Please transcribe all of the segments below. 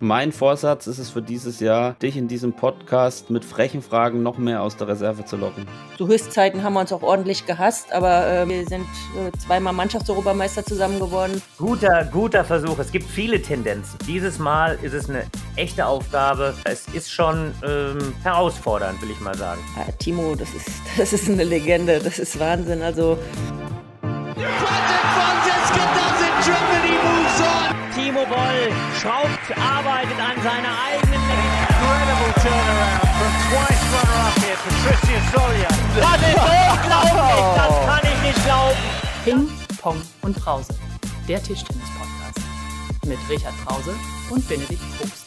Mein Vorsatz ist es für dieses Jahr, dich in diesem Podcast mit frechen Fragen noch mehr aus der Reserve zu locken. Zu Höchstzeiten haben wir uns auch ordentlich gehasst, aber äh, wir sind äh, zweimal Mannschaftseuropameister zusammen geworden. Guter, guter Versuch. Es gibt viele Tendenzen. Dieses Mal ist es eine echte Aufgabe. Es ist schon ähm, herausfordernd, will ich mal sagen. Ja, Timo, das ist, das ist eine Legende. Das ist Wahnsinn. Also. Timo schraubt, arbeitet an seiner eigenen Incredible turnaround from twice runner-up here, Patricia Solia. Das ist unglaublich, das kann ich nicht glauben. Ping, Pong und Brause, der Tischtennis-Podcast. Mit Richard Brause und Benedikt Probst.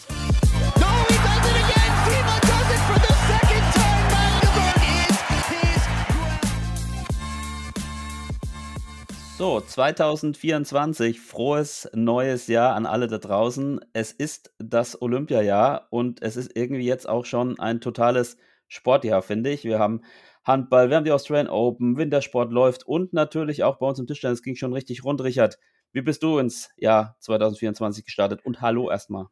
So, 2024, frohes neues Jahr an alle da draußen. Es ist das Olympiajahr und es ist irgendwie jetzt auch schon ein totales Sportjahr, finde ich. Wir haben Handball, wir haben die Australian Open, Wintersport läuft und natürlich auch bei uns im Tischtennis ging schon richtig rund. Richard, wie bist du ins Jahr 2024 gestartet? Und hallo erstmal.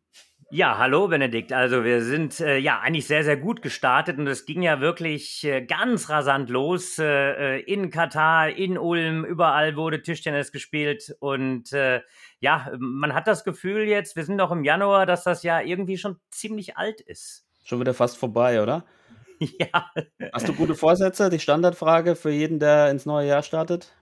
Ja, hallo Benedikt. Also wir sind äh, ja eigentlich sehr, sehr gut gestartet und es ging ja wirklich äh, ganz rasant los. Äh, in Katar, in Ulm, überall wurde Tischtennis gespielt und äh, ja, man hat das Gefühl jetzt, wir sind noch im Januar, dass das ja irgendwie schon ziemlich alt ist. Schon wieder fast vorbei, oder? Ja. Hast du gute Vorsätze? Die Standardfrage für jeden, der ins neue Jahr startet?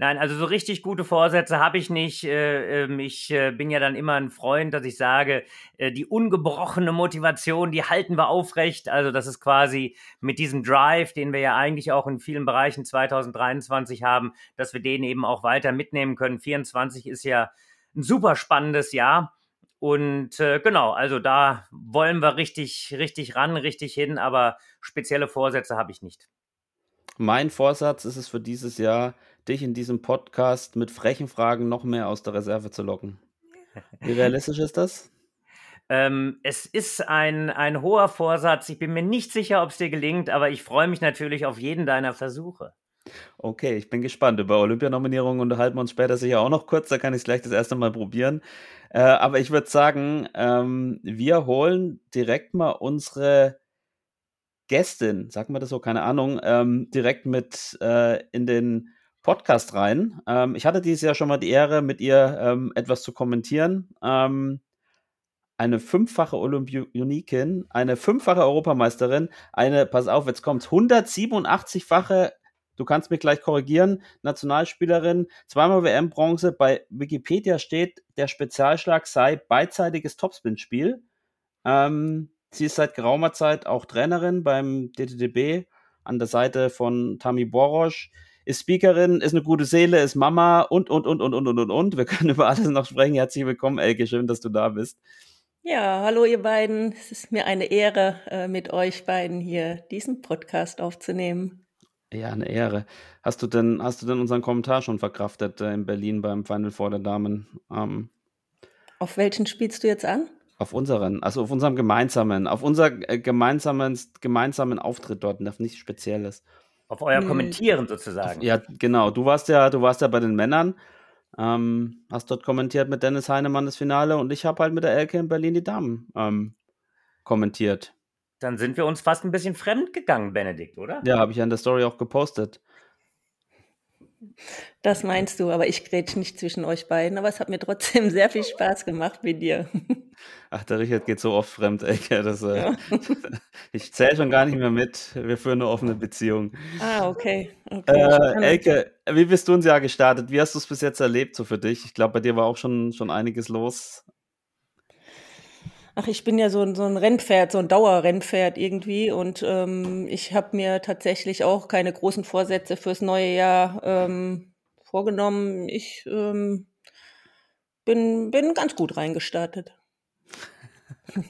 Nein, also so richtig gute Vorsätze habe ich nicht. Äh, ähm, Ich äh, bin ja dann immer ein Freund, dass ich sage, äh, die ungebrochene Motivation, die halten wir aufrecht. Also das ist quasi mit diesem Drive, den wir ja eigentlich auch in vielen Bereichen 2023 haben, dass wir den eben auch weiter mitnehmen können. 24 ist ja ein super spannendes Jahr. Und äh, genau, also da wollen wir richtig, richtig ran, richtig hin, aber spezielle Vorsätze habe ich nicht. Mein Vorsatz ist es für dieses Jahr, dich in diesem Podcast mit frechen Fragen noch mehr aus der Reserve zu locken. Wie realistisch ist das? Ähm, es ist ein, ein hoher Vorsatz. Ich bin mir nicht sicher, ob es dir gelingt, aber ich freue mich natürlich auf jeden deiner Versuche. Okay, ich bin gespannt. Über Olympianominierungen unterhalten wir uns später sicher auch noch kurz. Da kann ich es gleich das erste Mal probieren. Äh, aber ich würde sagen, ähm, wir holen direkt mal unsere Gästin, sagt man das so, keine Ahnung, ähm, direkt mit äh, in den Podcast rein. Ähm, ich hatte dieses Jahr schon mal die Ehre, mit ihr ähm, etwas zu kommentieren. Ähm, eine fünffache Olympionikin, eine fünffache Europameisterin, eine, pass auf, jetzt kommt's, 187-fache, du kannst mich gleich korrigieren, Nationalspielerin, zweimal WM-Bronze. Bei Wikipedia steht, der Spezialschlag sei beidseitiges Topspin-Spiel. Ähm, sie ist seit geraumer Zeit auch Trainerin beim DTDB an der Seite von Tami Borosch ist Speakerin, ist eine gute Seele, ist Mama und, und, und, und, und, und, und, und. Wir können über alles noch sprechen. Herzlich willkommen, Elke. Schön, dass du da bist. Ja, hallo ihr beiden. Es ist mir eine Ehre, äh, mit euch beiden hier diesen Podcast aufzunehmen. Ja, eine Ehre. Hast du denn, hast du denn unseren Kommentar schon verkraftet äh, in Berlin beim Final Four der Damen? Ähm, Auf welchen spielst du jetzt an? auf unseren, also auf unserem gemeinsamen, auf unser äh, gemeinsamen, gemeinsamen Auftritt dort, auf nichts Spezielles. Auf euer Hm. Kommentieren sozusagen. Ja, genau. Du warst ja, du warst ja bei den Männern, ähm, hast dort kommentiert mit Dennis Heinemann das Finale und ich habe halt mit der Elke in Berlin die Damen ähm, kommentiert. Dann sind wir uns fast ein bisschen fremd gegangen, Benedikt, oder? Ja, habe ich ja in der Story auch gepostet. Das meinst du, aber ich grätsch nicht zwischen euch beiden. Aber es hat mir trotzdem sehr viel Spaß gemacht mit dir. Ach, der Richard geht so oft fremd, Elke. Das, äh, Ja. ich zähle schon gar nicht mehr mit. Wir führen eine offene Beziehung. Ah, okay. okay. Äh. Elke, wie bist du ins Jahr gestartet? Wie hast du es bis jetzt erlebt, so für dich? Ich glaube, bei dir war auch schon, schon einiges los. Ach, ich bin ja so ein, so ein Rennpferd, so ein Dauerrennpferd irgendwie. Und ähm, ich habe mir tatsächlich auch keine großen Vorsätze fürs neue Jahr ähm, vorgenommen. Ich ähm, bin, bin ganz gut reingestartet.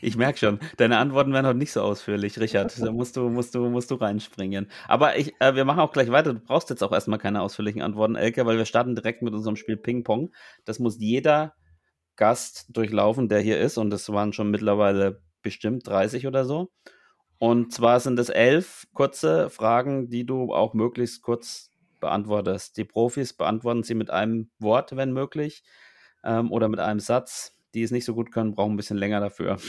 Ich merke schon, deine Antworten werden heute nicht so ausführlich, Richard. Da musst du, musst du, musst du reinspringen. Aber ich, äh, wir machen auch gleich weiter. Du brauchst jetzt auch erstmal keine ausführlichen Antworten, Elke, weil wir starten direkt mit unserem Spiel Ping-Pong. Das muss jeder Gast durchlaufen, der hier ist. Und das waren schon mittlerweile bestimmt 30 oder so. Und zwar sind es elf kurze Fragen, die du auch möglichst kurz beantwortest. Die Profis beantworten sie mit einem Wort, wenn möglich, ähm, oder mit einem Satz. die es nicht so gut können, brauchen ein bisschen länger dafür.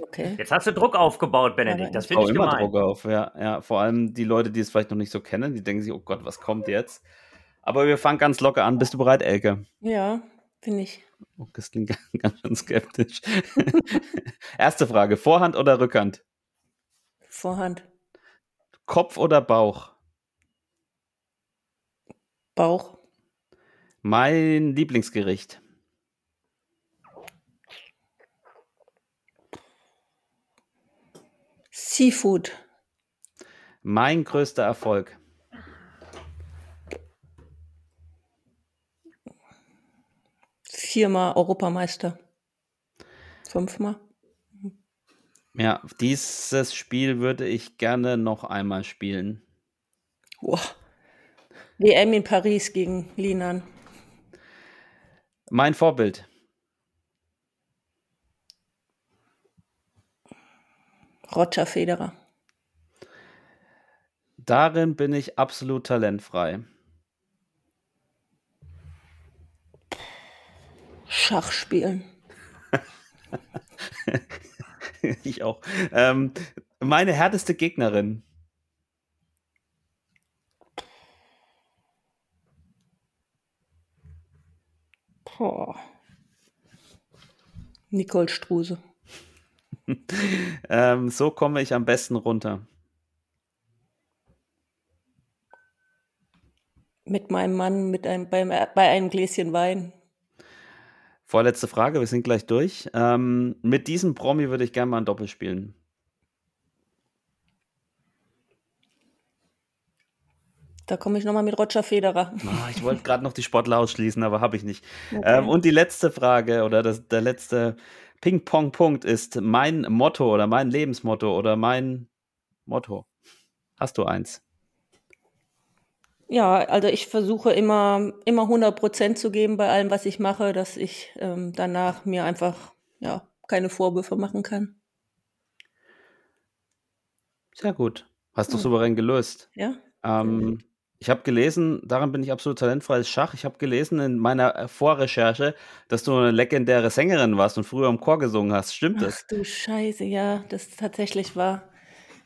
Okay. Jetzt hast du Druck aufgebaut, Benedikt. Das finde Auch ich immer gemein. Druck auf, ja, ja. Vor allem die Leute, die es vielleicht noch nicht so kennen, die denken sich, oh Gott, was kommt jetzt? Aber wir fangen ganz locker an. Bist du bereit, Elke? Ja, finde ich. Oh, das klingt ganz schön skeptisch. Erste Frage: Vorhand oder Rückhand? Vorhand. Kopf oder Bauch? Bauch. Mein Lieblingsgericht. Seafood. Mein größter Erfolg. Viermal Europameister. Fünfmal. Ja, dieses Spiel würde ich gerne noch einmal spielen. Boah. WM in Paris gegen Linan. Mein Vorbild. Roger Federer. Darin bin ich absolut talentfrei. Schach spielen. ich auch. Ähm, meine härteste Gegnerin. Boah. Nicole Struse. Ähm, so komme ich am besten runter. Mit meinem Mann mit einem, beim, bei einem Gläschen Wein. Vorletzte Frage, wir sind gleich durch. Ähm, mit diesem Promi würde ich gerne mal ein Doppel spielen. Da komme ich nochmal mit Roger Federer. Ah, ich wollte gerade noch die Sportler ausschließen, aber habe ich nicht. Okay. Ähm, und die letzte Frage oder das, der letzte Ping-Pong-Punkt ist mein Motto oder mein Lebensmotto oder mein Motto. Hast du eins? Ja, also ich versuche immer, immer 100 Prozent zu geben bei allem, was ich mache, dass ich ähm, danach mir einfach ja, keine Vorwürfe machen kann. Sehr gut. Hast du souverän gelöst. Ja? Ähm, ich habe gelesen, daran bin ich absolut talentfrei als Schach. Ich habe gelesen in meiner äh, Vorrecherche, dass du eine legendäre Sängerin warst und früher im Chor gesungen hast. Stimmt Ach das? du Scheiße, ja, das tatsächlich war.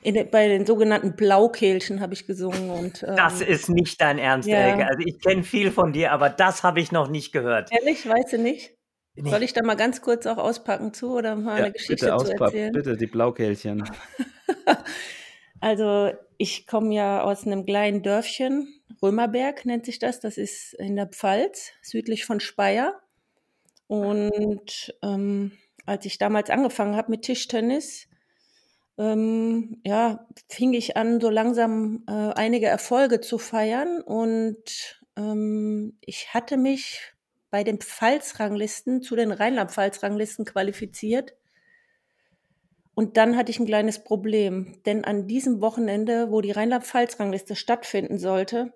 In, bei den sogenannten Blaukehlchen habe ich gesungen und ähm, Das ist nicht dein Ernst, Ja. Elke. Also ich kenne viel von dir, aber das habe ich noch nicht gehört. ehrlich, weißt du nicht? Nee. Soll ich da mal ganz kurz auch auspacken zu oder mal Ja, eine Geschichte bitte, zu erzählen? bitte, die Blaukehlchen. Also ich komme ja aus einem kleinen Dörfchen, Römerberg nennt sich das, das ist in der Pfalz, südlich von Speyer. Und ähm, als ich damals angefangen habe mit Tischtennis, ähm, ja, fing ich an, so langsam äh, einige Erfolge zu feiern. Und ähm, ich hatte mich bei den Pfalz-Ranglisten zu den Rheinland-Pfalz-Ranglisten qualifiziert. Und dann hatte ich ein kleines Problem, denn an diesem Wochenende, wo die Rheinland-Pfalz-Rangliste stattfinden sollte,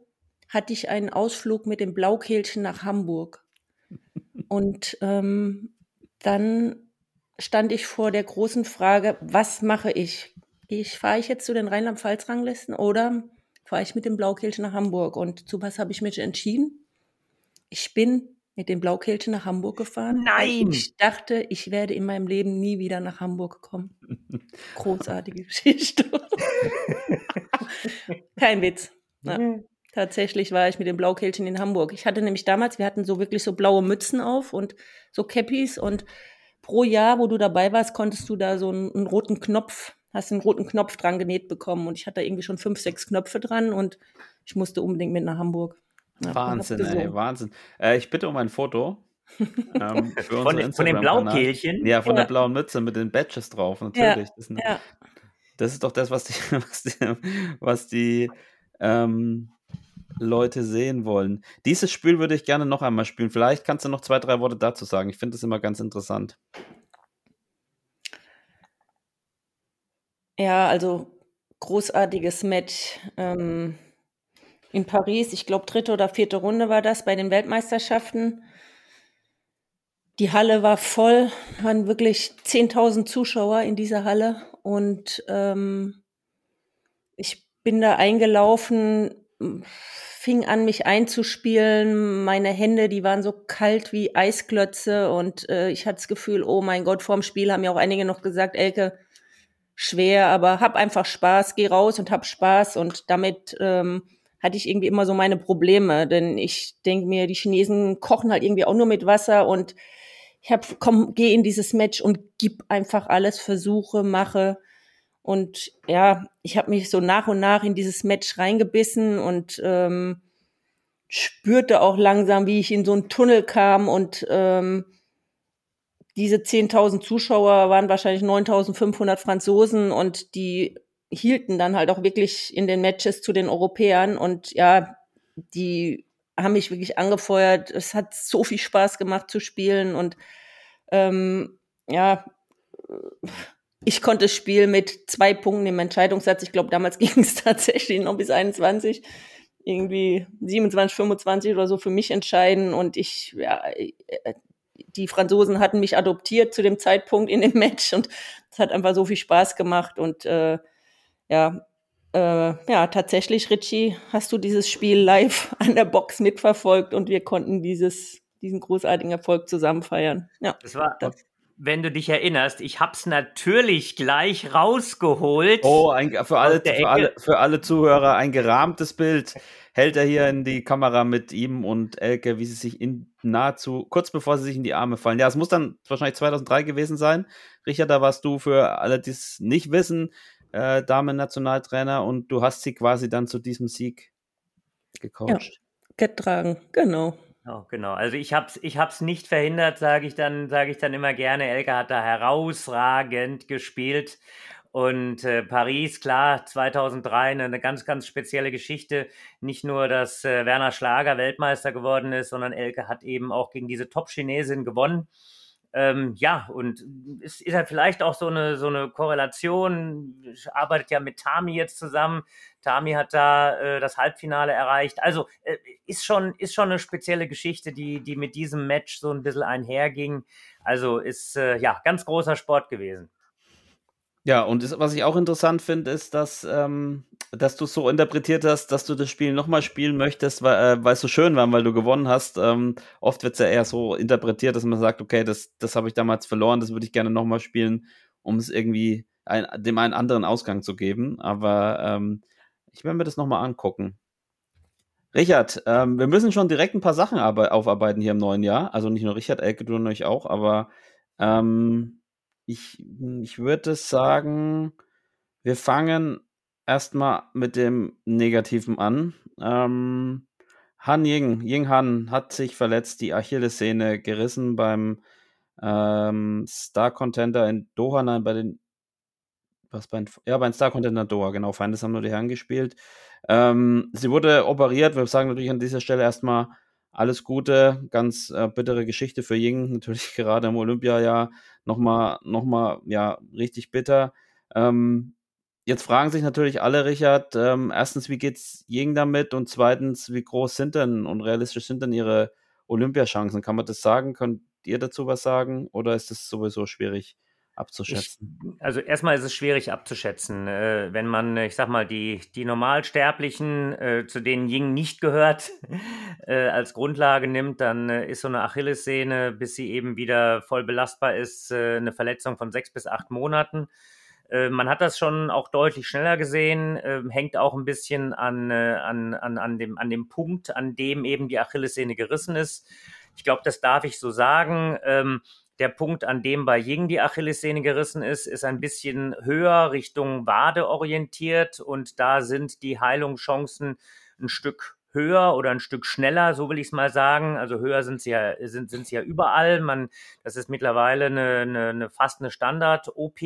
hatte ich einen Ausflug mit dem Blaukehlchen nach Hamburg. Und ähm, dann stand ich vor der großen Frage, was mache ich? ich fahre ich jetzt zu den Rheinland-Pfalz-Ranglisten oder fahre ich mit dem Blaukehlchen nach Hamburg? Und zu was habe ich mich entschieden? Ich bin mit dem Blaukehlchen nach Hamburg gefahren. Nein! Ich dachte, ich werde in meinem Leben nie wieder nach Hamburg kommen. Großartige Geschichte. Kein Witz. Ja. Tatsächlich war ich mit dem Blaukehlchen in Hamburg. Ich hatte nämlich damals, wir hatten so wirklich so blaue Mützen auf und so Cappies und pro Jahr, wo du dabei warst, konntest du da so einen, einen roten Knopf, hast einen roten Knopf dran genäht bekommen und ich hatte da irgendwie schon fünf, sechs Knöpfe dran und ich musste unbedingt mit nach Hamburg. Ja, Wahnsinn, ey. Wahnsinn. Äh, ich bitte um ein Foto. ähm, für Von, den- von dem Instagram-Kanal. Blaukehlchen? Ja, von Ja. der blauen Mütze mit den Badges drauf, natürlich. Das, sind- Ja, das ist doch das, was die, was die, was die ähm, Leute sehen wollen. Dieses Spiel würde ich gerne noch einmal spielen. Vielleicht kannst du noch zwei, drei Worte dazu sagen. Ich finde das immer ganz interessant. Ja, also großartiges Match ähm, in Paris. Ich glaube, dritte oder vierte Runde war das bei den Weltmeisterschaften. Die Halle war voll, waren wirklich 10.000 Zuschauer in dieser Halle und ähm, ich bin da eingelaufen, fing an, mich einzuspielen. Meine Hände, die waren so kalt wie Eisklötze und äh, ich hatte das Gefühl, oh mein Gott, vorm Spiel haben ja auch einige noch gesagt, Elke, schwer, aber hab einfach Spaß, geh raus und hab Spaß und damit ähm, hatte ich irgendwie immer so meine Probleme, denn ich denke mir, die Chinesen kochen halt irgendwie auch nur mit Wasser und ich hab, komm, geh in dieses Match und gib einfach alles, versuche, mache und ja, ich habe mich so nach und nach in dieses Match reingebissen und ähm, spürte auch langsam, wie ich in so einen Tunnel kam und ähm, diese 10.000 Zuschauer waren wahrscheinlich 9.500 Franzosen und die hielten dann halt auch wirklich in den Matches zu den Europäern und ja, die haben mich wirklich angefeuert. Es hat so viel Spaß gemacht zu spielen und ähm, ja, ich konnte das Spiel mit zwei Punkten im Entscheidungssatz, ich glaube, damals ging es tatsächlich noch bis 21, irgendwie 27, 25 oder so für mich entscheiden. Und ich, ja, die Franzosen hatten mich adoptiert zu dem Zeitpunkt in dem Match und es hat einfach so viel Spaß gemacht. Und äh, ja, äh, ja, tatsächlich, Richie, hast du dieses Spiel live an der Box mitverfolgt und wir konnten dieses, diesen großartigen Erfolg zusammen feiern. Ja, Das war, wenn du dich erinnerst, ich hab's natürlich gleich rausgeholt. Oh, ein, für, alle, für, alle, für alle Zuhörer ein gerahmtes Bild hält er hier in die Kamera mit ihm und Elke, wie sie sich in nahezu, kurz bevor sie sich in die Arme fallen. Ja, es muss dann wahrscheinlich 2003 gewesen sein. Richard, da warst du für alle, die es nicht wissen, äh, Damen-Nationaltrainer und du hast sie quasi dann zu diesem Sieg gecoacht. getragen, genau. Oh, genau. Also ich hab's, ich hab's nicht verhindert, sage ich dann, sage ich dann immer gerne. Elke hat da herausragend gespielt. Und äh, Paris, klar, 2003 eine, eine ganz, ganz spezielle Geschichte. Nicht nur, dass äh, Werner Schlager Weltmeister geworden ist, sondern Elke hat eben auch gegen diese Top-Chinesin gewonnen. Ähm, ja, und es ist halt vielleicht auch so eine, so eine Korrelation. Ich arbeitet ja mit Tami jetzt zusammen. Tami hat da äh, das Halbfinale erreicht. Also äh, ist, schon, ist schon eine spezielle Geschichte, die, die mit diesem Match so ein bisschen einherging. Also ist äh, ja ganz großer Sport gewesen. Ja, und das, was ich auch interessant finde, ist, dass, ähm, dass du es so interpretiert hast, dass du das Spiel nochmal spielen möchtest, weil, äh, es so schön war, weil du gewonnen hast. Ähm, oft wird es ja eher so interpretiert, dass man sagt, okay, das, das habe ich damals verloren, das würde ich gerne nochmal spielen, um es irgendwie ein, dem einen anderen Ausgang zu geben. Aber ähm, ich werde mir das nochmal angucken. Richard, ähm, wir müssen schon direkt ein paar Sachen aufarbeiten hier im neuen Jahr. Also nicht nur Richard, Elke, du und ich auch, aber ähm, ich, ich würde sagen, wir fangen erstmal mit dem Negativen an. Ähm, Han Ying, Ying Han hat sich verletzt, die Achillessehne gerissen beim ähm, Star Contender in Doha, nein, bei den was bei, ja, bei den Star Contender Doha, genau, Feindes haben nur die Herren gespielt. Ähm, sie wurde operiert, wir sagen natürlich an dieser Stelle erstmal alles Gute, ganz äh, bittere Geschichte für Ying, natürlich gerade im Olympiajahr nochmal, noch mal, ja, richtig bitter. Ähm, jetzt fragen sich natürlich alle, Richard, ähm, erstens, wie geht's Ying damit und zweitens, wie groß sind denn und realistisch sind denn ihre Olympiachancen? Kann man das sagen? Könnt ihr dazu was sagen oder ist es sowieso schwierig? Abzuschätzen? Ich, also erstmal ist es schwierig abzuschätzen, äh, wenn man, ich sag mal, die, die Normalsterblichen, äh, zu denen Ying nicht gehört, äh, als Grundlage nimmt, dann äh, ist so eine Achillessehne, bis sie eben wieder voll belastbar ist, äh, eine Verletzung von sechs bis acht Monaten. Äh, man hat das schon auch deutlich schneller gesehen, hängt auch ein bisschen an, an, an, an, dem, an dem Punkt, an dem eben die Achillessehne gerissen ist. Ich glaube, das darf ich so sagen. Ähm, der Punkt, an dem bei Ying die Achillessehne gerissen ist, ist ein bisschen höher Richtung Wade orientiert und da sind die Heilungschancen ein Stück höher oder ein Stück schneller, so will ich es mal sagen. Also höher sind sie ja, sind, sind sie ja überall. Man, das ist mittlerweile eine, eine, eine fast eine Standard-OP.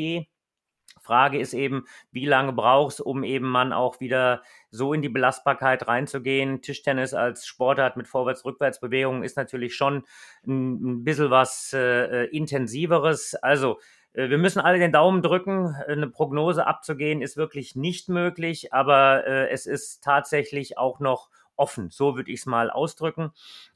Frage ist eben, wie lange brauchst um eben man auch wieder so in die Belastbarkeit reinzugehen. Tischtennis als Sportart mit Vorwärts-Rückwärts-Bewegungen ist natürlich schon ein, bisschen was äh, intensiveres. Also äh, wir müssen alle den Daumen drücken. Eine Prognose abzugehen ist wirklich nicht möglich, aber äh, es ist tatsächlich auch noch offen. So würde ich es mal ausdrücken.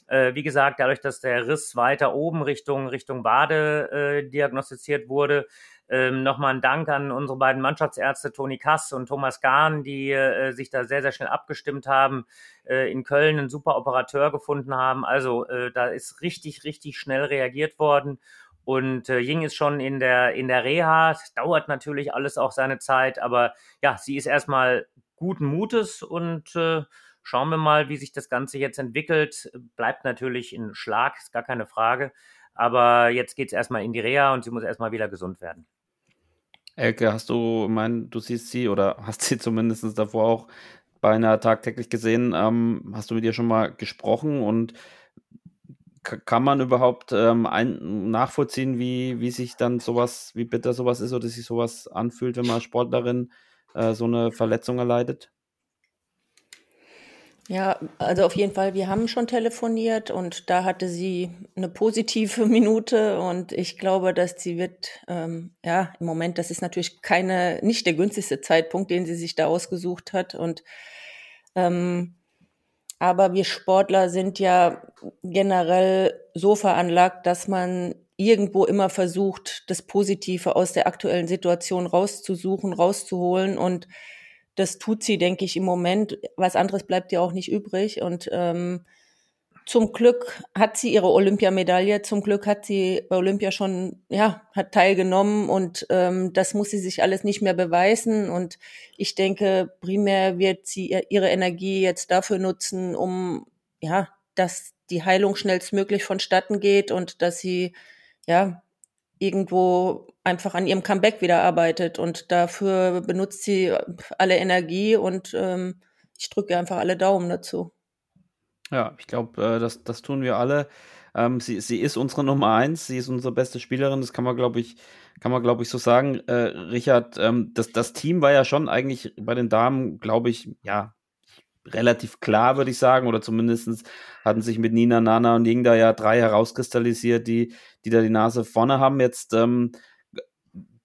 Äh, wie gesagt, dadurch, dass der Riss weiter oben Richtung, Richtung Wade äh, diagnostiziert wurde, ähm, Nochmal ein Dank an unsere beiden Mannschaftsärzte Toni Kass und Thomas Gahn, die äh, sich da sehr, sehr schnell abgestimmt haben, äh, in Köln einen super Operateur gefunden haben. Also äh, da ist richtig, richtig schnell reagiert worden. Und äh, Ying ist schon in der, in der Reha. Dauert natürlich alles auch seine Zeit, aber ja, sie ist erstmal guten Mutes und äh, schauen wir mal, wie sich das Ganze jetzt entwickelt. Bleibt natürlich in Schlag, ist gar keine Frage. Aber jetzt geht es erstmal in die Reha und sie muss erstmal wieder gesund werden. Elke, hast du, mein, du siehst sie oder hast sie zumindest davor auch beinahe tagtäglich gesehen. Ähm, hast du mit ihr schon mal gesprochen und kann man überhaupt ähm, ein, nachvollziehen, wie, wie sich dann sowas, wie bitter sowas ist oder sich sowas anfühlt, wenn man als Sportlerin äh, so eine Verletzung erleidet? Ja, also auf jeden Fall, wir haben schon telefoniert und da hatte sie eine positive Minute und ich glaube, dass sie wird, ähm, ja, im Moment, das ist natürlich keine, nicht der günstigste Zeitpunkt, den sie sich da ausgesucht hat und ähm, aber wir Sportler sind ja generell so veranlagt, dass man irgendwo immer versucht, das Positive aus der aktuellen Situation rauszusuchen, rauszuholen und das tut sie, denke ich, im Moment. Was anderes bleibt ja auch nicht übrig. Und ähm, zum Glück hat sie ihre Olympiamedaille. Zum Glück hat sie bei Olympia schon, ja, hat teilgenommen und ähm, das muss sie sich alles nicht mehr beweisen. Und ich denke, primär wird sie ihre Energie jetzt dafür nutzen, um, ja, dass die Heilung schnellstmöglich vonstatten geht und dass sie, ja, irgendwo einfach an ihrem Comeback wieder arbeitet. Und dafür benutzt sie alle Energie und ähm, ich drücke einfach alle Daumen dazu. Ja, ich glaube, äh, das, das tun wir alle. Ähm, sie, sie ist unsere Nummer eins, sie ist unsere beste Spielerin, das kann man, glaube ich, kann man, glaube ich, so sagen. Äh, Richard, ähm, das, das Team war ja schon eigentlich bei den Damen, glaube ich, ja, relativ klar, würde ich sagen, oder zumindest hatten sich mit Nina, Nana und Ying da ja drei herauskristallisiert, die, die da die Nase vorne haben. Jetzt ähm,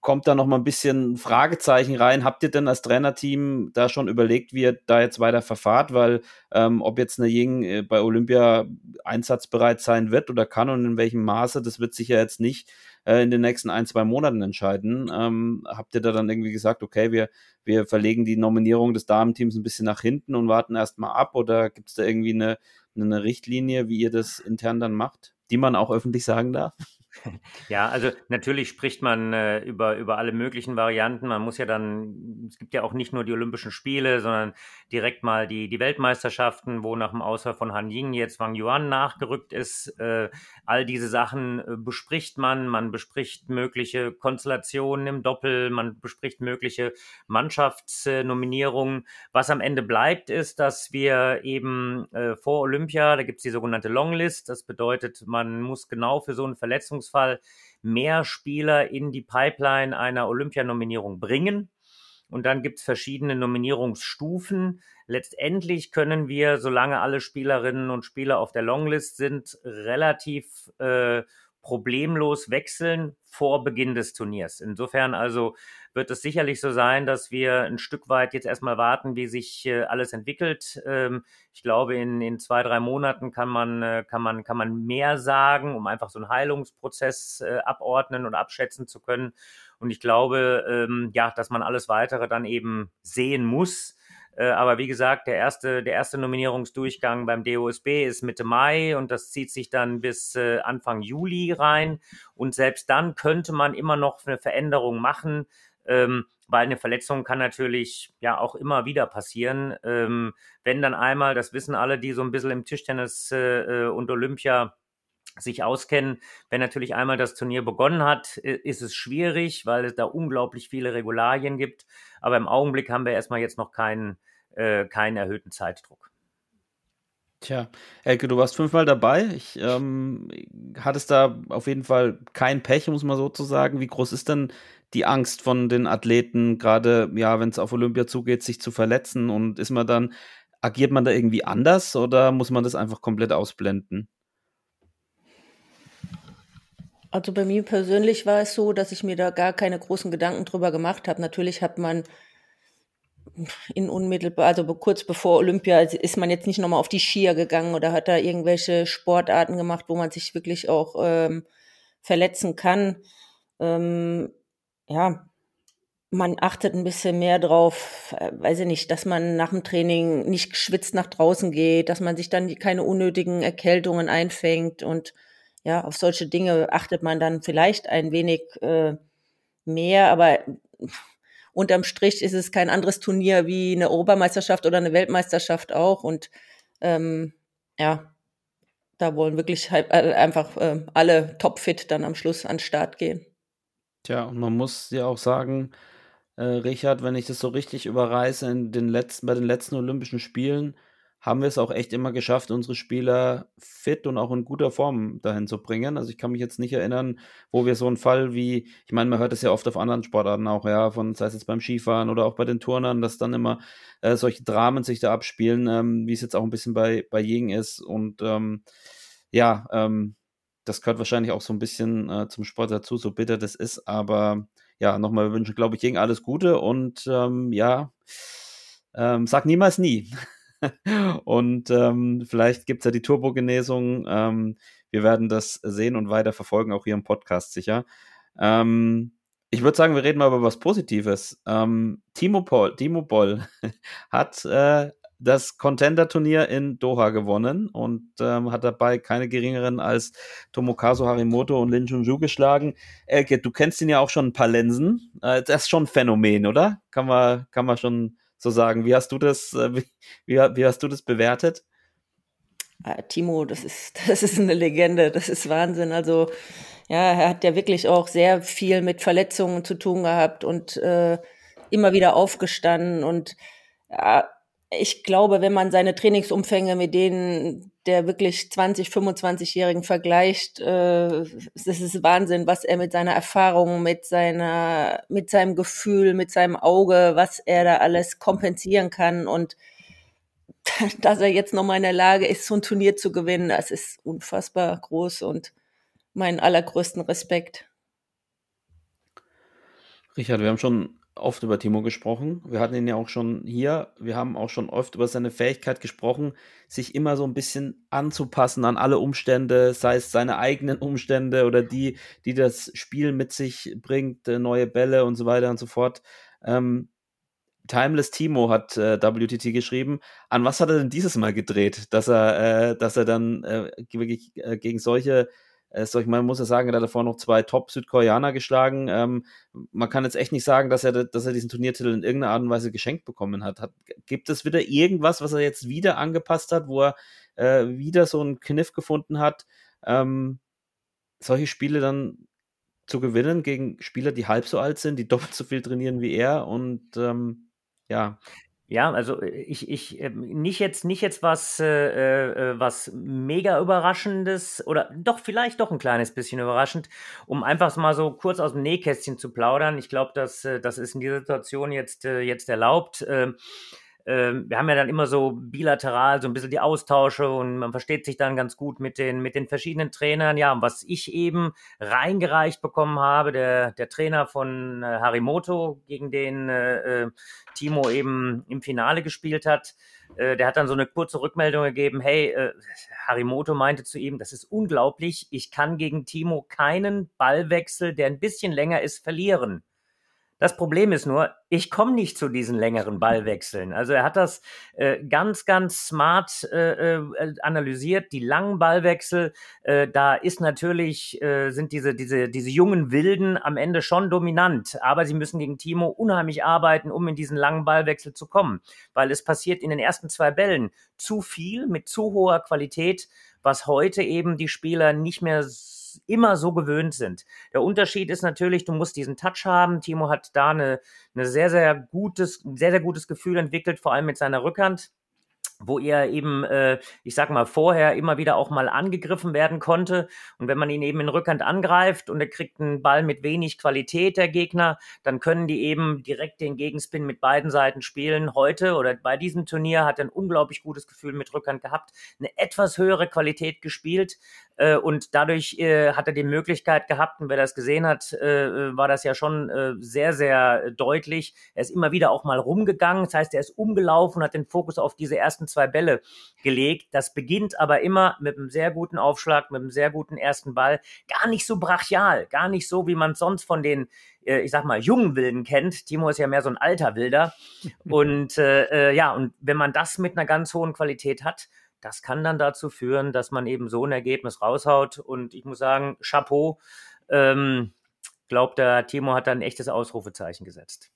kommt da noch mal ein bisschen Fragezeichen rein. Habt ihr denn als Trainerteam da schon überlegt, wie ihr da jetzt weiter verfahrt? Weil ähm, ob jetzt eine Ying äh, bei Olympia einsatzbereit sein wird oder kann und in welchem Maße, das wird sich ja jetzt nicht äh, in den nächsten ein, zwei Monaten entscheiden. Ähm, habt ihr da dann irgendwie gesagt, okay, wir, wir verlegen die Nominierung des Damenteams ein bisschen nach hinten und warten erstmal ab? Oder gibt es da irgendwie eine, eine Richtlinie, wie ihr das intern dann macht, die man auch öffentlich sagen darf? Ja, also natürlich spricht man äh, über, über alle möglichen Varianten. Man muss ja dann, es gibt ja auch nicht nur die Olympischen Spiele, sondern direkt mal die, die Weltmeisterschaften, wo nach dem Ausfall von Han Ying jetzt Wang Yuan nachgerückt ist. Äh, all diese Sachen äh, bespricht man. Man bespricht mögliche Konstellationen im Doppel, man bespricht mögliche Mannschaftsnominierungen. Was am Ende bleibt, ist, dass wir eben äh, vor Olympia, da gibt es die sogenannte Longlist. Das bedeutet, man muss genau für so einen Verletzungsfall mehr Spieler in die Pipeline einer Olympianominierung bringen. Und dann gibt es verschiedene Nominierungsstufen. Letztendlich können wir, solange alle Spielerinnen und Spieler auf der Longlist sind, relativ äh, problemlos wechseln vor Beginn des Turniers. Insofern also wird es sicherlich so sein, dass wir ein Stück weit jetzt erstmal warten, wie sich äh, alles entwickelt. Ähm, ich glaube, in, in zwei, drei Monaten kann man, äh, kann, man, kann man mehr sagen, um einfach so einen Heilungsprozess äh, abordnen und abschätzen zu können. Und ich glaube, ähm, ja, dass man alles weitere dann eben sehen muss. Äh, aber wie gesagt, der erste, der erste Nominierungsdurchgang beim DOSB ist Mitte Mai und das zieht sich dann bis äh, Anfang Juli rein. Und selbst dann könnte man immer noch eine Veränderung machen, ähm, weil eine Verletzung kann natürlich ja auch immer wieder passieren. Ähm, wenn dann einmal, das wissen alle, die so ein bisschen im Tischtennis äh, und Olympia sich auskennen. Wenn natürlich einmal das Turnier begonnen hat, ist es schwierig, weil es da unglaublich viele Regularien gibt. Aber im Augenblick haben wir erstmal jetzt noch keinen, äh, keinen erhöhten Zeitdruck. Tja, Elke, du warst fünfmal dabei. Ich ähm, hattest da auf jeden Fall kein Pech, muss man so zu sagen. Wie groß ist denn die Angst von den Athleten, gerade ja, wenn es auf Olympia zugeht, sich zu verletzen? Und ist man dann, agiert man da irgendwie anders oder muss man das einfach komplett ausblenden? Also bei mir persönlich war es so, dass ich mir da gar keine großen Gedanken drüber gemacht habe. Natürlich hat man in unmittelbar, also kurz bevor Olympia ist man jetzt nicht nochmal auf die Skier gegangen oder hat da irgendwelche Sportarten gemacht, wo man sich wirklich auch ähm, verletzen kann. Ähm, ja, man achtet ein bisschen mehr drauf, äh, weiß ich nicht, dass man nach dem Training nicht geschwitzt nach draußen geht, dass man sich dann keine unnötigen Erkältungen einfängt und ja, auf solche Dinge achtet man dann vielleicht ein wenig äh, mehr, aber unterm Strich ist es kein anderes Turnier wie eine Europameisterschaft oder eine Weltmeisterschaft auch und ähm, ja, da wollen wirklich halt einfach äh, alle topfit dann am Schluss an den Start gehen. Tja, und man muss ja auch sagen, äh, Richard, wenn ich das so richtig überreiße, in den letzten, bei den letzten Olympischen Spielen haben wir es auch echt immer geschafft, unsere Spieler fit und auch in guter Form dahin zu bringen. Also ich kann mich jetzt nicht erinnern, wo wir so einen Fall wie, ich meine, man hört es ja oft auf anderen Sportarten auch, ja, von sei es jetzt beim Skifahren oder auch bei den Turnern, dass dann immer äh, solche Dramen sich da abspielen, ähm, wie es jetzt auch ein bisschen bei, bei Jing ist. Und ähm, ja, ähm, das gehört wahrscheinlich auch so ein bisschen äh, zum Sport dazu, so bitter das ist, aber ja, nochmal, wir wünschen, glaube ich, Jing alles Gute und ähm, ja, ähm, sag niemals nie. und ähm, vielleicht gibt es ja die Turbogenesung. Ähm, wir werden das sehen und weiter verfolgen, auch hier im Podcast sicher. Ähm, ich würde sagen, wir reden mal über was Positives. Ähm, Timo, Paul, Timo Boll hat äh, das Contender-Turnier in Doha gewonnen und ähm, hat dabei keine geringeren als Tomokazu Harimoto und Lin Junju geschlagen. Elke, du kennst ihn ja auch schon ein paar Lensen. Äh, das ist schon ein Phänomen, oder? Kann man, kann man schon so sagen. Wie hast du das, äh, wie, wie, hast du das bewertet? Ah, Timo, das ist, das ist eine Legende, das ist Wahnsinn. Also ja, er hat ja wirklich auch sehr viel mit Verletzungen zu tun gehabt und äh, immer wieder aufgestanden und ja, ich glaube, wenn man seine Trainingsumfänge mit denen der wirklich 20, 25-Jährigen vergleicht, äh, das ist Wahnsinn, was er mit seiner Erfahrung, mit seiner, mit seinem Gefühl, mit seinem Auge, was er da alles kompensieren kann und dass er jetzt nochmal in der Lage ist, so ein Turnier zu gewinnen, das ist unfassbar groß und meinen allergrößten Respekt. Richard, wir haben schon oft über Timo gesprochen. Wir hatten ihn ja auch schon hier. Wir haben auch schon oft über seine Fähigkeit gesprochen, sich immer so ein bisschen anzupassen an alle Umstände, sei es seine eigenen Umstände oder die, die das Spiel mit sich bringt, äh, neue Bälle und so weiter und so fort. Ähm, Timeless Timo hat äh, WTT geschrieben. An was hat er denn dieses Mal gedreht, dass er, äh, dass er dann äh, wirklich äh, gegen solche äh, ich, man muss ja sagen, er hat davor noch zwei Top-Südkoreaner geschlagen. Ähm, man kann jetzt echt nicht sagen, dass er, dass er diesen Turniertitel in irgendeiner Art und Weise geschenkt bekommen hat. hat gibt es wieder irgendwas, was er jetzt wieder angepasst hat, wo er äh, wieder so einen Kniff gefunden hat, ähm, solche Spiele dann zu gewinnen gegen Spieler, die halb so alt sind, die doppelt so viel trainieren wie er und ähm, ja. Ja, also äh, ich, ich ähm, nicht jetzt nicht jetzt was äh, äh, äh, was mega überraschendes oder doch vielleicht doch ein kleines bisschen überraschend, um einfach mal so kurz aus dem Nähkästchen zu plaudern. Ich glaube, dass das ist in dieser Situation jetzt jetzt erlaubt. Äh, ähm, wir haben ja dann immer so bilateral so ein bisschen die Austausche und man versteht sich dann ganz gut mit den, mit den verschiedenen Trainern. Ja, und was ich eben reingereicht bekommen habe, der, der Trainer von äh, Harimoto, gegen den äh, äh Timo eben im Finale gespielt hat, äh, der hat dann so eine kurze Rückmeldung gegeben, hey, äh, Harimoto meinte zu ihm, das ist unglaublich, ich kann gegen Timo keinen Ballwechsel, der ein bisschen länger ist, verlieren. Das Problem ist nur, ich komme nicht zu diesen längeren Ballwechseln. Also er hat das äh, ganz, ganz smart äh, äh, analysiert. Die langen Ballwechsel, äh, da ist natürlich, äh, sind diese, diese, diese jungen Wilden am Ende schon dominant. Aber sie müssen gegen Timo unheimlich arbeiten, um in diesen langen Ballwechsel zu kommen. Weil es passiert in den ersten zwei Bällen zu viel mit zu hoher Qualität, was heute eben die Spieler nicht mehr immer so gewöhnt sind. Der Unterschied ist natürlich, du musst diesen Touch haben. Timo hat da eine, eine sehr, sehr gutes, sehr, sehr gutes Gefühl entwickelt, vor allem mit seiner Rückhand. Wo er eben, äh, ich sag mal, vorher immer wieder auch mal angegriffen werden konnte. Und wenn man ihn eben in Rückhand angreift und er kriegt einen Ball mit wenig Qualität, der Gegner, dann können die eben direkt den Gegenspin mit beiden Seiten spielen. Heute oder bei diesem Turnier hat er ein unglaublich gutes Gefühl mit Rückhand gehabt, eine etwas höhere Qualität gespielt. Äh, und dadurch äh, hat er die Möglichkeit gehabt, und wer das gesehen hat, äh, war das ja schon äh, sehr, sehr deutlich. Er ist immer wieder auch mal rumgegangen. Das heißt, er ist umgelaufen, hat den Fokus auf diese ersten zwei Bälle gelegt. Das beginnt aber immer mit einem sehr guten Aufschlag, mit einem sehr guten ersten Ball. Gar nicht so brachial, gar nicht so, wie man sonst von den äh, ich sag mal, jungen Wilden kennt. Timo ist ja mehr so ein alter Wilder. Und äh, äh, ja, und wenn man das mit einer ganz hohen Qualität hat, das kann dann dazu führen, dass man eben so ein Ergebnis raushaut. Und ich muss sagen, Chapeau. Ähm, glaube, der Timo hat da ein echtes Ausrufezeichen gesetzt.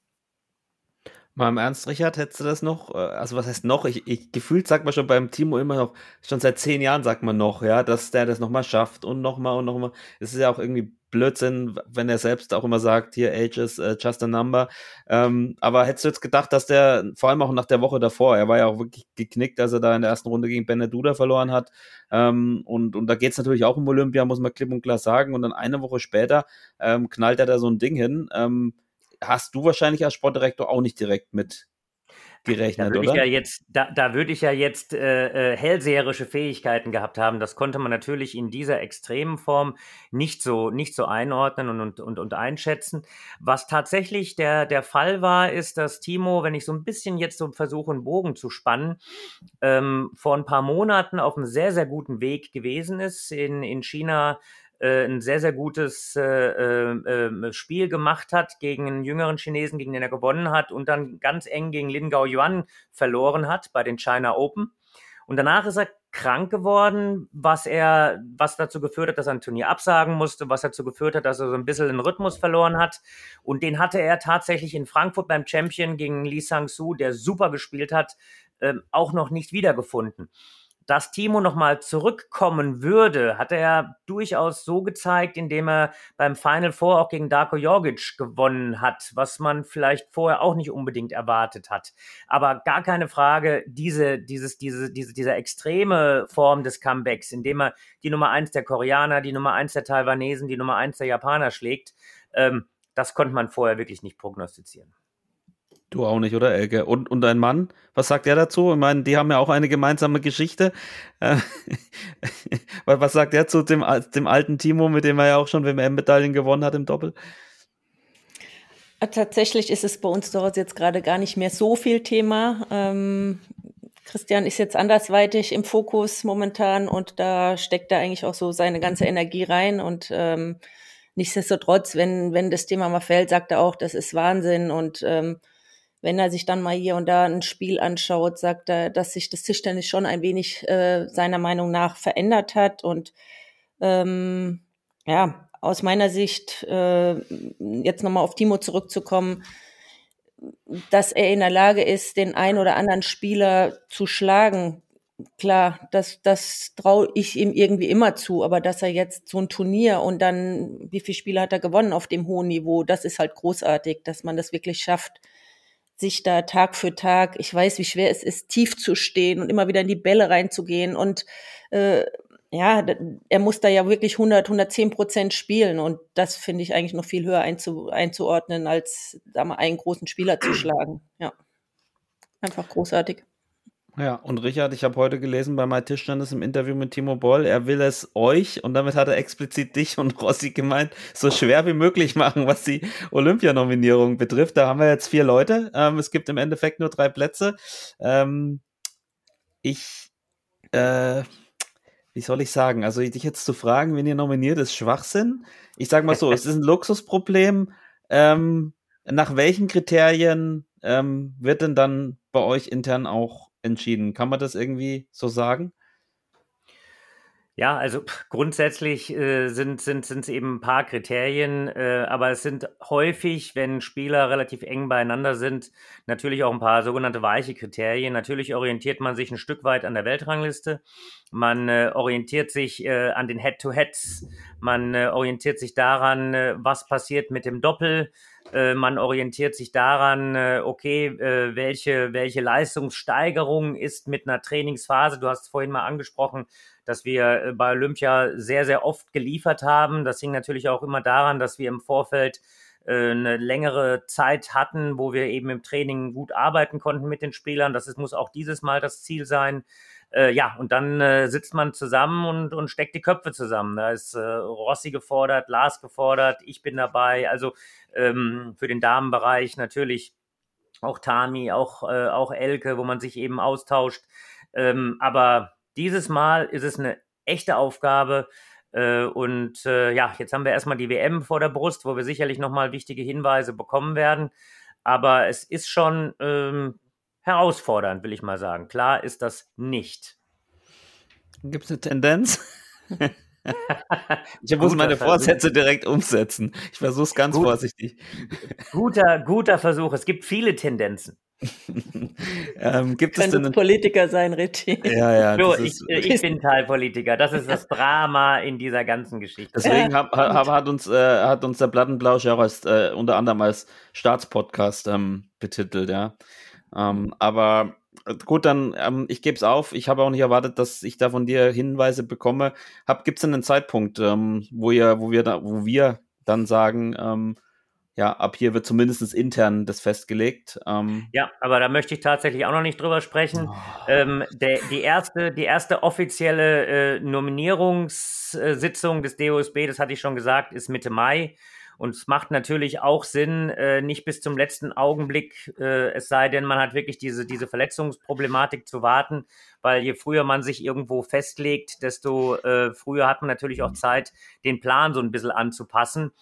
Mal im Ernst, Richard, hättest du das noch? Äh, also was heißt noch? Ich, ich gefühlt sagt man schon beim Timo immer noch, schon seit zehn Jahren sagt man noch, ja, dass der das nochmal schafft und nochmal und nochmal. Es ist ja auch irgendwie Blödsinn, wenn er selbst auch immer sagt, hier Age is uh, just a number. Ähm, aber hättest du jetzt gedacht, dass der, vor allem auch nach der Woche davor, er war ja auch wirklich geknickt, als er da in der ersten Runde gegen Beneduda verloren hat. Ähm, und, und da geht's natürlich auch um Olympia, muss man klipp und klar sagen. Und dann eine Woche später ähm, knallt er da so ein Ding hin. Hast du wahrscheinlich als Sportdirektor auch nicht direkt mit gerechnet, da würde oder? Ich ja jetzt, da, da würde ich ja jetzt äh, äh, hellseherische Fähigkeiten gehabt haben. Das konnte man natürlich in dieser extremen Form nicht so, nicht so einordnen und, und, und, und einschätzen. Was tatsächlich der, der Fall war, ist, dass Timo, wenn ich so ein bisschen jetzt so versuche, einen Bogen zu spannen, ähm, vor ein paar Monaten auf einem sehr, sehr guten Weg gewesen ist. In, in China äh, ein sehr, sehr gutes äh, äh, Spiel gemacht hat gegen einen jüngeren Chinesen, gegen den er gewonnen hat und dann ganz eng gegen Lin Gao Yuan verloren hat bei den China Open. Und danach ist er krank geworden, was er, was dazu geführt hat, dass er ein Turnier absagen musste, was dazu geführt hat, dass er so ein bisschen den Rhythmus verloren hat. Und den hatte er tatsächlich in Frankfurt beim Champion gegen Li Sang-Su, der super gespielt hat, äh, auch noch nicht wiedergefunden dass Timo nochmal zurückkommen würde, hat er durchaus so gezeigt, indem er beim Final Four auch gegen Darko Jorgic gewonnen hat, was man vielleicht vorher auch nicht unbedingt erwartet hat. Aber gar keine Frage, diese, dieses, diese, diese, diese extreme Form des Comebacks, indem er die Nummer eins der Koreaner, die Nummer eins der Taiwanesen, die Nummer eins der Japaner schlägt, ähm, das konnte man vorher wirklich nicht prognostizieren. Du auch nicht, oder Elke? Und, und dein Mann, was sagt er dazu? Ich meine, die haben ja auch eine gemeinsame Geschichte. Äh, was sagt er zu dem, dem alten Timo, mit dem er ja auch schon WM-Medaillen gewonnen hat im Doppel? Äh, tatsächlich ist es bei uns dort jetzt gerade gar nicht mehr so viel Thema. Ähm, Christian ist jetzt andersweitig im Fokus momentan und da steckt er eigentlich auch so seine ganze Energie rein und ähm, nichtsdestotrotz, wenn, wenn das Thema mal fällt, sagt er auch, das ist Wahnsinn und ähm, wenn er sich dann mal hier und da ein Spiel anschaut, sagt er, dass sich das Tischtennis schon ein wenig äh, seiner Meinung nach verändert hat. Und ähm, ja, aus meiner Sicht, äh, jetzt nochmal auf Timo zurückzukommen, dass er in der Lage ist, den ein oder anderen Spieler zu schlagen. Klar, das, das traue ich ihm irgendwie immer zu, aber dass er jetzt so ein Turnier und dann, wie viele Spiele hat er gewonnen auf dem hohen Niveau, das ist halt großartig, dass man das wirklich schafft sich da Tag für Tag, ich weiß, wie schwer es ist, tief zu stehen und immer wieder in die Bälle reinzugehen. Und äh, ja, er muss da ja wirklich 100, 110 Prozent spielen. Und das finde ich eigentlich noch viel höher einzu, einzuordnen, als da mal einen großen Spieler zu schlagen. Ja, einfach großartig. Ja, und Richard, ich habe heute gelesen bei My Tischtennis im Interview mit Timo Boll, er will es euch, und damit hat er explizit dich und Rossi gemeint, so schwer wie möglich machen, was die Olympianominierung betrifft. Da haben wir jetzt vier Leute. Ähm, es gibt im Endeffekt nur drei Plätze. Ähm, ich, äh, wie soll ich sagen? Also, dich jetzt zu fragen, wen ihr nominiert, ist Schwachsinn. Ich sage mal so, es ist ein Luxusproblem. Ähm, nach welchen Kriterien ähm, wird denn dann bei euch intern auch entschieden. Kann man das irgendwie so sagen? Ja, also grundsätzlich äh, sind sind sind es eben ein paar Kriterien, äh, aber es sind häufig, wenn Spieler relativ eng beieinander sind, natürlich auch ein paar sogenannte weiche Kriterien. Natürlich orientiert man sich ein Stück weit an der Weltrangliste. Man äh, orientiert sich äh, an den Head-to-Heads. Man äh, orientiert sich daran, äh, was passiert mit dem Doppel. Äh, man orientiert sich daran, äh, okay, äh, welche, welche Leistungssteigerung ist mit einer Trainingsphase. Du hast vorhin mal angesprochen, dass wir bei Olympia sehr, sehr oft geliefert haben. Das hing natürlich auch immer daran, dass wir im Vorfeld eine längere Zeit hatten, wo wir eben im Training gut arbeiten konnten mit den Spielern. Das ist, muss auch dieses Mal das Ziel sein. Äh, ja, und dann äh, sitzt man zusammen und, und steckt die Köpfe zusammen. Da ist äh, Rossi gefordert, Lars gefordert, ich bin dabei. Also ähm, für den Damenbereich natürlich auch Tami, auch, äh, auch Elke, wo man sich eben austauscht. Ähm, aber dieses Mal ist es eine echte Aufgabe. Äh, und äh, ja, jetzt haben wir erstmal die WM vor der Brust, wo wir sicherlich nochmal wichtige Hinweise bekommen werden. Aber es ist schon ähm, herausfordernd, will ich mal sagen. Klar ist das nicht. Gibt es eine Tendenz? ich muss meine Vorsätze direkt umsetzen. Ich versuche es ganz Gut. vorsichtig. Guter, guter Versuch. Es gibt viele Tendenzen. ähm, gibt es denn Politiker sein, Richie? Ja, ja. So, ich, ich, bin Teilpolitiker. Das ist das Drama in dieser ganzen Geschichte. Deswegen hab, hab, hat, uns, äh, hat uns der Plattenblausch ja auch als, äh, unter anderem als Staatspodcast ähm, betitelt, ja. Ähm, aber gut, dann, ähm, ich gebe es auf. Ich habe auch nicht erwartet, dass ich da von dir Hinweise bekomme. Gibt es denn einen Zeitpunkt, ähm, wo, ihr, wo, wir da, wo wir dann sagen, ähm, ja, ab hier wird zumindest intern das festgelegt. Ähm. Ja, aber da möchte ich tatsächlich auch noch nicht drüber sprechen. Oh. Ähm, der, die, erste, die erste offizielle äh, Nominierungssitzung des DOSB, das hatte ich schon gesagt, ist Mitte Mai. Und es macht natürlich auch Sinn, äh, nicht bis zum letzten Augenblick, äh, es sei denn, man hat wirklich diese, diese Verletzungsproblematik zu warten, weil je früher man sich irgendwo festlegt, desto äh, früher hat man natürlich auch Zeit, den Plan so ein bisschen anzupassen.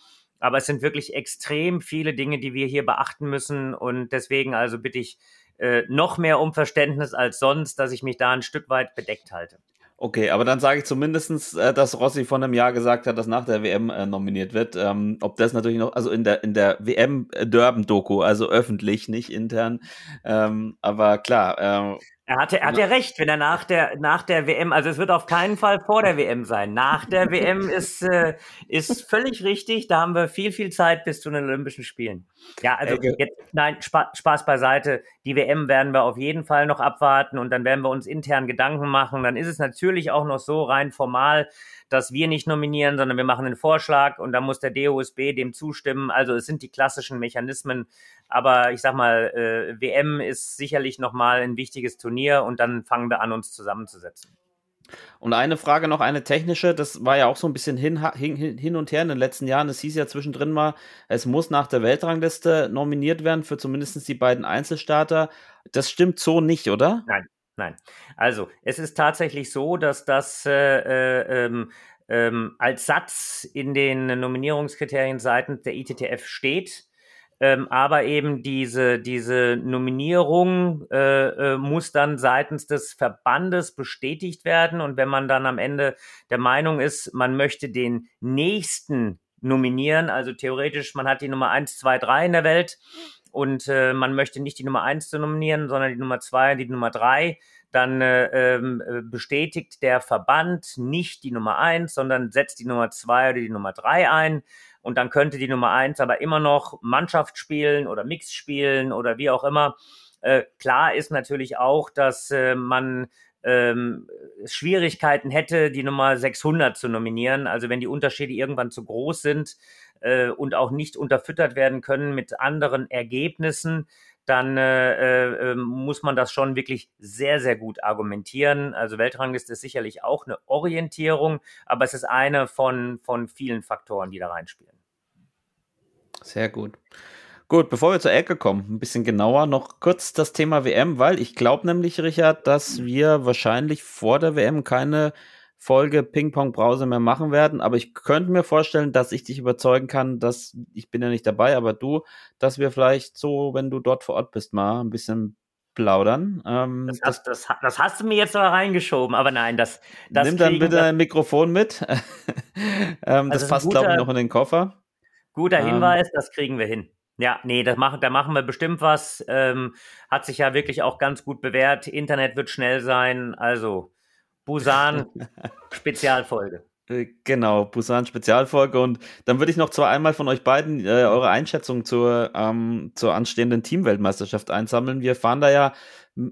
Aber es sind wirklich extrem viele Dinge, die wir hier beachten müssen. Und deswegen also bitte ich äh, noch mehr um Verständnis als sonst, dass ich mich da ein Stück weit bedeckt halte. Okay, aber dann sage ich zumindestens, äh, dass Rossi vor einem Jahr gesagt hat, dass nach der WM äh, nominiert wird. Ähm, ob das natürlich noch, also in der in der WM Durban-Doku, also öffentlich, nicht intern. Ähm, aber klar, äh, er hatte, er hat ja recht, wenn er nach der, nach der WM, also es wird auf keinen Fall vor der WM sein. Nach der WM ist, äh, ist völlig richtig. Da haben wir viel, viel Zeit bis zu den Olympischen Spielen. Ja, also jetzt, nein, Spaß beiseite. Die WM werden wir auf jeden Fall noch abwarten und dann werden wir uns intern Gedanken machen. Dann ist es natürlich auch noch so rein formal, dass wir nicht nominieren, sondern wir machen einen Vorschlag und dann muss der DOSB dem zustimmen. Also es sind die klassischen Mechanismen. Aber ich sag mal, äh, WM ist sicherlich nochmal ein wichtiges Turnier und dann fangen wir an, uns zusammenzusetzen. Und eine Frage noch, eine technische, das war ja auch so ein bisschen hin, hin, hin und her in den letzten Jahren. Es hieß ja zwischendrin mal, es muss nach der Weltrangliste nominiert werden für zumindest die beiden Einzelstarter. Das stimmt so nicht, oder? Nein, nein. Also, es ist tatsächlich so, dass das äh, äh, ähm, ähm, als Satz in den Nominierungskriterien seitens der ITTF steht. Ähm, aber eben diese, diese Nominierung äh, äh, muss dann seitens des Verbandes bestätigt werden. Und wenn man dann am Ende der Meinung ist, man möchte den nächsten nominieren, also theoretisch, man hat die Nummer eins, zwei, drei in der Welt und äh, man möchte nicht die Nummer eins zu nominieren, sondern die Nummer zwei und die Nummer drei, dann äh, ähm, äh, bestätigt der Verband nicht die Nummer eins, sondern setzt die Nummer zwei oder die Nummer drei ein und dann könnte die Nummer eins aber immer noch Mannschaft spielen oder Mix spielen oder wie auch immer. Äh, klar ist natürlich auch, dass äh, man ähm, Schwierigkeiten hätte, die Nummer 600 zu nominieren. Also wenn die Unterschiede irgendwann zu groß sind äh, und auch nicht unterfüttert werden können mit anderen Ergebnissen, dann äh, äh, ähm, muss man das schon wirklich sehr, sehr gut argumentieren. Also Weltrangliste ist sicherlich auch eine Orientierung, aber es ist eine von, von vielen Faktoren, die da reinspielen. Sehr gut. Gut, bevor wir zur Ecke kommen, ein bisschen genauer noch kurz das Thema WM, weil ich glaube nämlich, Richard, dass wir wahrscheinlich vor der WM keine Folge Ping-Pong-Brause mehr machen werden. Aber ich könnte mir vorstellen, dass ich dich überzeugen kann, dass ich bin ja nicht dabei, aber du, dass wir vielleicht so, wenn du dort vor Ort bist, mal ein bisschen plaudern. Ähm, Das hast, das, das hast du mir jetzt aber reingeschoben, aber nein, das, das nimm dann bitte ein Mikrofon mit. ähm, das Also ein passt, glaube ich, noch in den Koffer. Guter Ähm, Hinweis, das kriegen wir hin. Ja, nee, das machen, da machen wir bestimmt was. Ähm, hat sich ja wirklich auch ganz gut bewährt. Internet wird schnell sein. Also, Busan, Spezialfolge. Äh, Genau, Busan Spezialfolge und dann würde ich noch zwar einmal von euch beiden äh, eure Einschätzung zur, ähm, zur anstehenden Teamweltmeisterschaft einsammeln. Wir fahren da ja,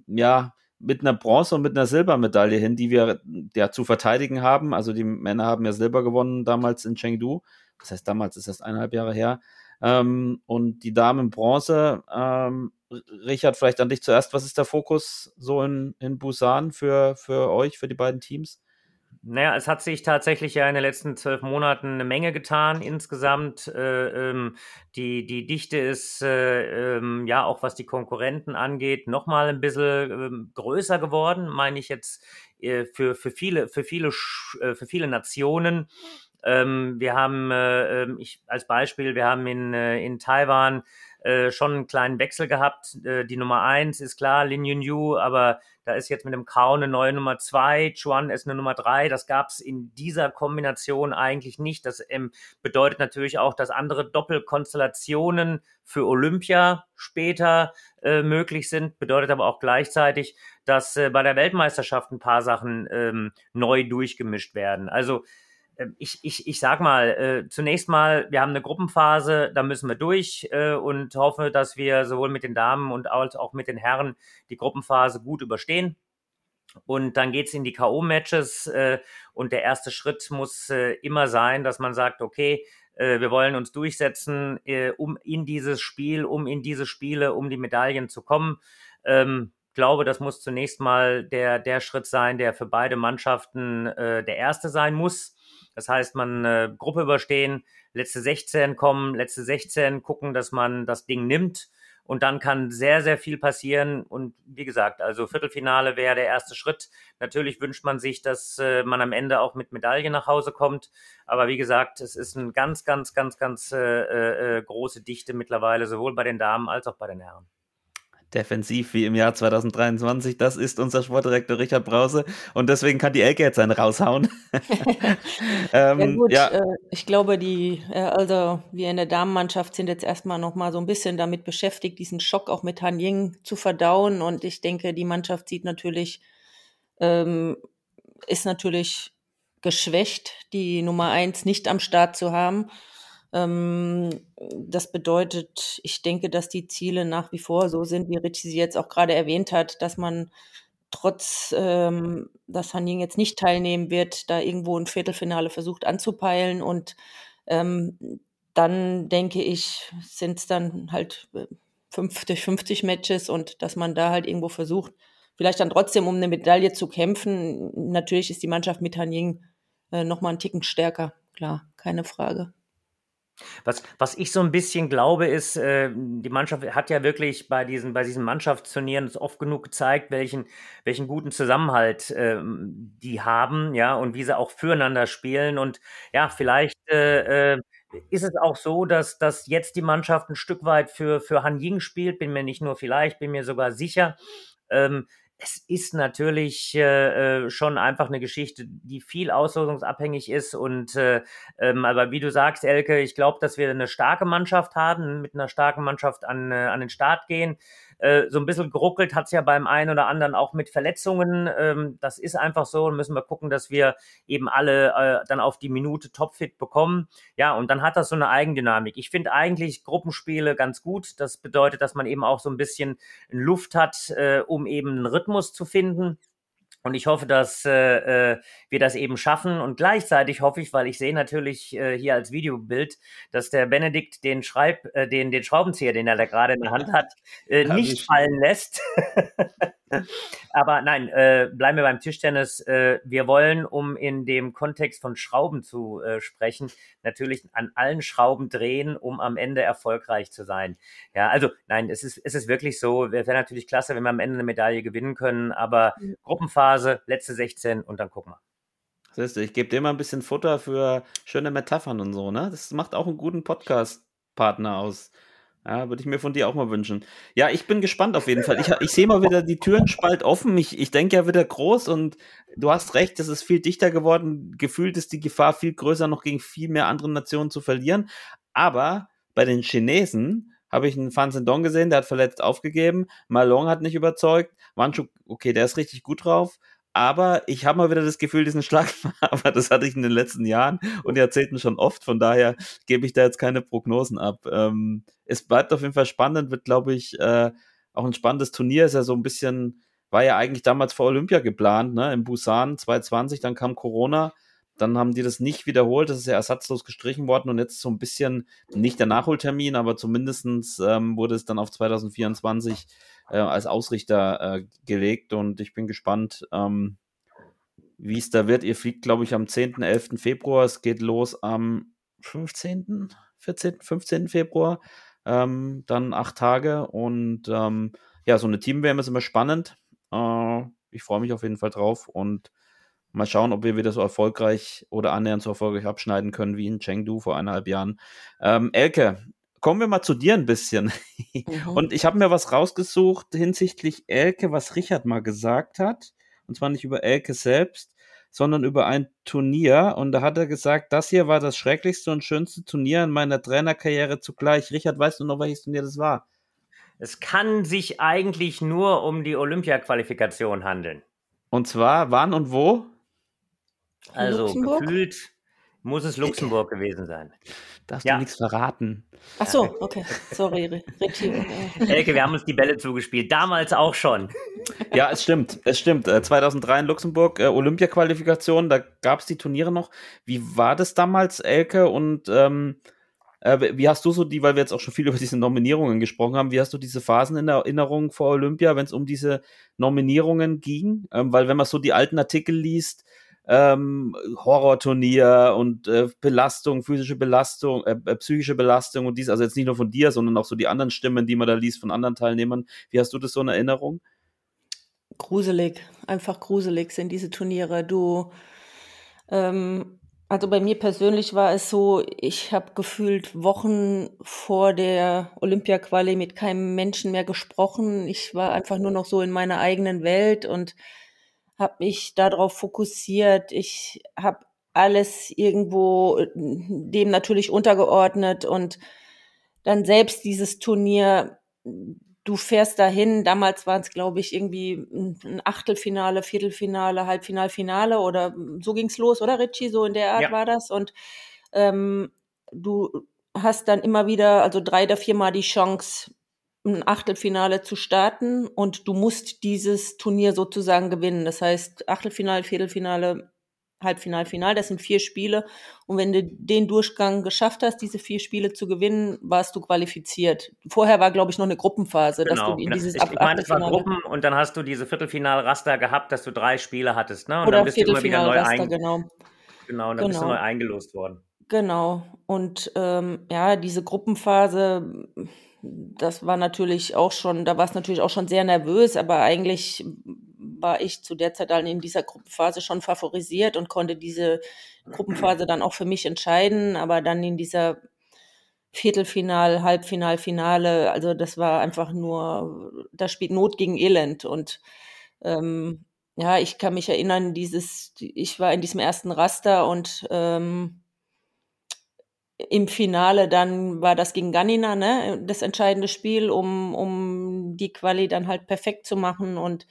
ja mit einer Bronze und mit einer Silbermedaille hin, die wir ja zu verteidigen haben. Also die Männer haben ja Silber gewonnen damals in Chengdu. Das heißt, damals ist erst eineinhalb Jahre her. Ähm, und die Damen Bronze. Ähm, Richard, vielleicht an dich zuerst. Was ist der Fokus so in, in Busan für, für euch, für die beiden Teams? Naja, es hat sich tatsächlich ja in den letzten zwölf Monaten eine Menge getan insgesamt. Äh, ähm, die, die Dichte ist äh, ähm, ja auch was die Konkurrenten angeht nochmal ein bisschen ähm, größer geworden, meine ich jetzt äh, für, für viele, für viele, äh, für viele Nationen. Ähm, wir haben, äh, ähm, ich als Beispiel, wir haben in, äh, in Taiwan äh, schon einen kleinen Wechsel gehabt. Äh, die Nummer eins ist klar, Lin Yunyu, aber da ist jetzt mit dem Kao eine neue Nummer zwei, Chuan ist eine Nummer drei. Das gab es in dieser Kombination eigentlich nicht. Das ähm, bedeutet natürlich auch, dass andere Doppelkonstellationen für Olympia später äh, möglich sind. Bedeutet aber auch gleichzeitig, dass äh, bei der Weltmeisterschaft ein paar Sachen ähm, neu durchgemischt werden. Also ich, ich, ich sag mal, äh, zunächst mal, wir haben eine Gruppenphase, da müssen wir durch äh, und hoffe, dass wir sowohl mit den Damen und als auch mit den Herren die Gruppenphase gut überstehen. Und dann geht's in die K.O.-Matches äh, und der erste Schritt muss äh, immer sein, dass man sagt, okay, äh, wir wollen uns durchsetzen, äh, um in dieses Spiel, um in diese Spiele, um die Medaillen zu kommen. Ähm, glaube, das muss zunächst mal der, der Schritt sein, der für beide Mannschaften äh, der erste sein muss. Das heißt, man äh, Gruppe überstehen, letzte 16 kommen, letzte 16 gucken, dass man das Ding nimmt. Und dann kann sehr, sehr viel passieren. Und wie gesagt, also Viertelfinale wäre der erste Schritt. Natürlich wünscht man sich, dass äh, man am Ende auch mit Medaille nach Hause kommt. Aber wie gesagt, es ist eine ganz, ganz, ganz, ganz äh, äh, große Dichte mittlerweile, sowohl bei den Damen als auch bei den Herren. Defensiv wie im Jahr 2023. Das ist unser Sportdirektor Richard Brause und deswegen kann die Elke jetzt einen raushauen. Ja ähm, gut, ja, äh, ich glaube, die, äh, also wir in der Damenmannschaft sind jetzt erstmal noch mal so ein bisschen damit beschäftigt, diesen Schock auch mit Han Ying zu verdauen. Und ich denke, die Mannschaft sieht natürlich, ähm, ist natürlich geschwächt, die Nummer eins nicht am Start zu haben. Ähm, das bedeutet, ich denke, dass die Ziele nach wie vor so sind, wie Richie sie jetzt auch gerade erwähnt hat, dass man trotz, ähm, dass Han Ying jetzt nicht teilnehmen wird, da irgendwo ein Viertelfinale versucht anzupeilen. Und ähm, dann denke ich, sind es dann halt äh, 50, 50 Matches und dass man da halt irgendwo versucht, vielleicht dann trotzdem um eine Medaille zu kämpfen. Natürlich ist die Mannschaft mit Han Ying äh, nochmal einen Ticken stärker, klar, keine Frage. Was, was ich so ein bisschen glaube, ist, äh, die Mannschaft hat ja wirklich bei diesen, bei diesen Mannschaftsturnieren oft genug gezeigt, welchen, welchen guten Zusammenhalt ähm, die haben, ja, und wie sie auch füreinander spielen. Und ja, vielleicht äh, äh, ist es auch so, dass, dass jetzt die Mannschaft ein Stück weit für, für Han Ying spielt, bin mir nicht nur vielleicht, bin mir sogar sicher. Ähm, es ist natürlich äh, äh, schon einfach eine Geschichte, die viel auslosungsabhängig ist. Und äh, ähm, aber wie du sagst, Elke, ich glaube, dass wir eine starke Mannschaft haben, mit einer starken Mannschaft an, äh, an den Start gehen. Äh, so ein bisschen geruckelt hat's ja beim einen oder anderen auch mit Verletzungen. Ähm, das ist einfach so. Und müssen wir gucken, dass wir eben alle äh, dann auf die Minute topfit bekommen. Ja, und dann hat das so eine Eigendynamik. Ich finde eigentlich Gruppenspiele ganz gut. Das bedeutet, dass man eben auch so ein bisschen Luft hat, um eben einen Rhythmus zu finden. Und ich hoffe, dass äh, äh, wir das eben schaffen. Und gleichzeitig hoffe ich, weil ich sehe natürlich äh, hier als Videobild, dass der Benedikt den Schreib, äh, den, den Schraubenzieher, den er da gerade in der Hand hat, äh, nicht ich. fallen lässt. Aber nein, äh, bleiben wir beim Tischtennis. Äh, wir wollen, um in dem Kontext von Schrauben zu äh, sprechen, natürlich an allen Schrauben drehen, um am Ende erfolgreich zu sein. Ja, also nein, es ist, es ist wirklich so. Wäre natürlich klasse, wenn wir am Ende eine Medaille gewinnen können, aber Gruppenphase, letzte 16 und dann gucken wir. siehst du, ich gebe dir mal ein bisschen Futter für schöne Metaphern und so, ne? Das macht auch einen guten Podcast-Partner aus. Ja, würde ich mir von dir auch mal wünschen. Ja, ich bin gespannt auf jeden Fall. Ich, ich sehe mal wieder die Türen spalt offen. Ich, ich denke ja wieder groß und du hast recht, es ist viel dichter geworden. Gefühlt ist die Gefahr viel größer, noch gegen viel mehr andere Nationen zu verlieren. Aber bei den Chinesen habe ich einen Fan Dong gesehen, der hat verletzt aufgegeben. Malong hat nicht überzeugt. Wanchu, okay, der ist richtig gut drauf. Aber ich habe mal wieder das Gefühl, diesen Schlag, aber das hatte ich in den letzten Jahren und Jahrzehnten schon oft. Von daher gebe ich da jetzt keine Prognosen ab. Ähm, es bleibt auf jeden Fall spannend, wird, glaube ich, äh, auch ein spannendes Turnier. Ist ja so ein bisschen, war ja eigentlich damals vor Olympia geplant, ne? In Busan 2020, dann kam Corona. Dann haben die das nicht wiederholt, das ist ja ersatzlos gestrichen worden und jetzt so ein bisschen, nicht der Nachholtermin, aber zumindestens ähm, wurde es dann auf 2024 äh, als Ausrichter äh, gelegt und ich bin gespannt, ähm, wie es da wird. Ihr fliegt, glaube ich, am 10., 11. Februar. Es geht los am 15., 14., 15. Februar. Ähm, dann acht Tage und ähm, ja, so eine Team-WM ist immer spannend. Äh, ich freue mich auf jeden Fall drauf und mal schauen, ob wir wieder so erfolgreich oder annähernd so erfolgreich abschneiden können wie in Chengdu vor eineinhalb Jahren. Ähm, Elke, kommen wir mal zu dir ein bisschen. Mhm. Und ich habe mir was rausgesucht hinsichtlich Elke, was Richard mal gesagt hat. Und zwar nicht über Elke selbst, sondern über ein Turnier. Und da hat er gesagt, das hier war das schrecklichste und schönste Turnier in meiner Trainerkarriere zugleich. Richard, weißt du noch, welches Turnier das war? Es kann sich eigentlich nur um die Olympia-Qualifikation handeln. Und zwar wann und wo? Also Luxemburg? gefühlt muss es Luxemburg gewesen sein. Darfst Ja. du nichts verraten? Ach so, okay. Sorry, Ri- Richie. Äh, Elke, wir haben uns die Bälle zugespielt. Damals auch schon. Ja, es stimmt, es stimmt. Äh, 2003 in Luxemburg, äh, Olympia-Qualifikation, da gab es die Turniere noch. Wie war das damals, Elke? Und ähm, äh, wie hast du so die, weil wir jetzt auch schon viel über diese Nominierungen gesprochen haben, wie hast du diese Phasen in Erinnerung vor Olympia, wenn es um diese Nominierungen ging? Ähm, weil wenn man so die alten Artikel liest, ähm, Horrorturnier und äh, Belastung, physische Belastung, äh, äh, psychische Belastung und dies, also jetzt nicht nur von dir, sondern auch so die anderen Stimmen, die man da liest von anderen Teilnehmern. Wie hast du das so in Erinnerung? gruselig, einfach gruselig sind diese Turniere. Du, ähm, also bei mir persönlich war es so, ich habe gefühlt Wochen vor der Olympia-Quali mit keinem Menschen mehr gesprochen. Ich war einfach nur noch so in meiner eigenen Welt und habe mich darauf fokussiert. Ich habe alles irgendwo äh, dem natürlich untergeordnet und dann selbst dieses Turnier, du fährst dahin, damals waren es, glaube ich, irgendwie ein Achtelfinale, Viertelfinale, Halbfinalfinale oder so ging's los, oder Richie? So in der Art Ja. war das. Und ähm, du hast dann immer wieder, also drei oder viermal die Chance, ein Achtelfinale zu starten und du musst dieses Turnier sozusagen gewinnen. Das heißt, Achtelfinale, Viertelfinale, Halbfinal, Final, das sind vier Spiele. Und wenn du den Durchgang geschafft hast, diese vier Spiele zu gewinnen, warst du qualifiziert. Vorher war, glaube ich, noch eine Gruppenphase, dass Genau. du in dieses ich, ich meine, es war Gruppen und dann hast du diese Viertelfinalraster gehabt, dass du drei Spiele hattest, ne? Und oder dann bist du immer wieder neu, genau. genau, und dann bist du genau. neu eingelost worden. Genau. Und ähm, ja, diese Gruppenphase, das war natürlich auch schon, da war es natürlich auch schon sehr nervös, aber eigentlich war ich zu der Zeit dann in dieser Gruppenphase schon favorisiert und konnte diese Gruppenphase dann auch für mich entscheiden, aber dann in dieser Viertelfinal, Halbfinal, Finale, also das war einfach nur, da spielt Not gegen Elend und ähm, ja, ich kann mich erinnern, dieses, ich war in diesem ersten Raster und ähm, im Finale dann war das gegen Ganina, ne, das entscheidende Spiel, um, um die Quali dann halt perfekt zu machen. Und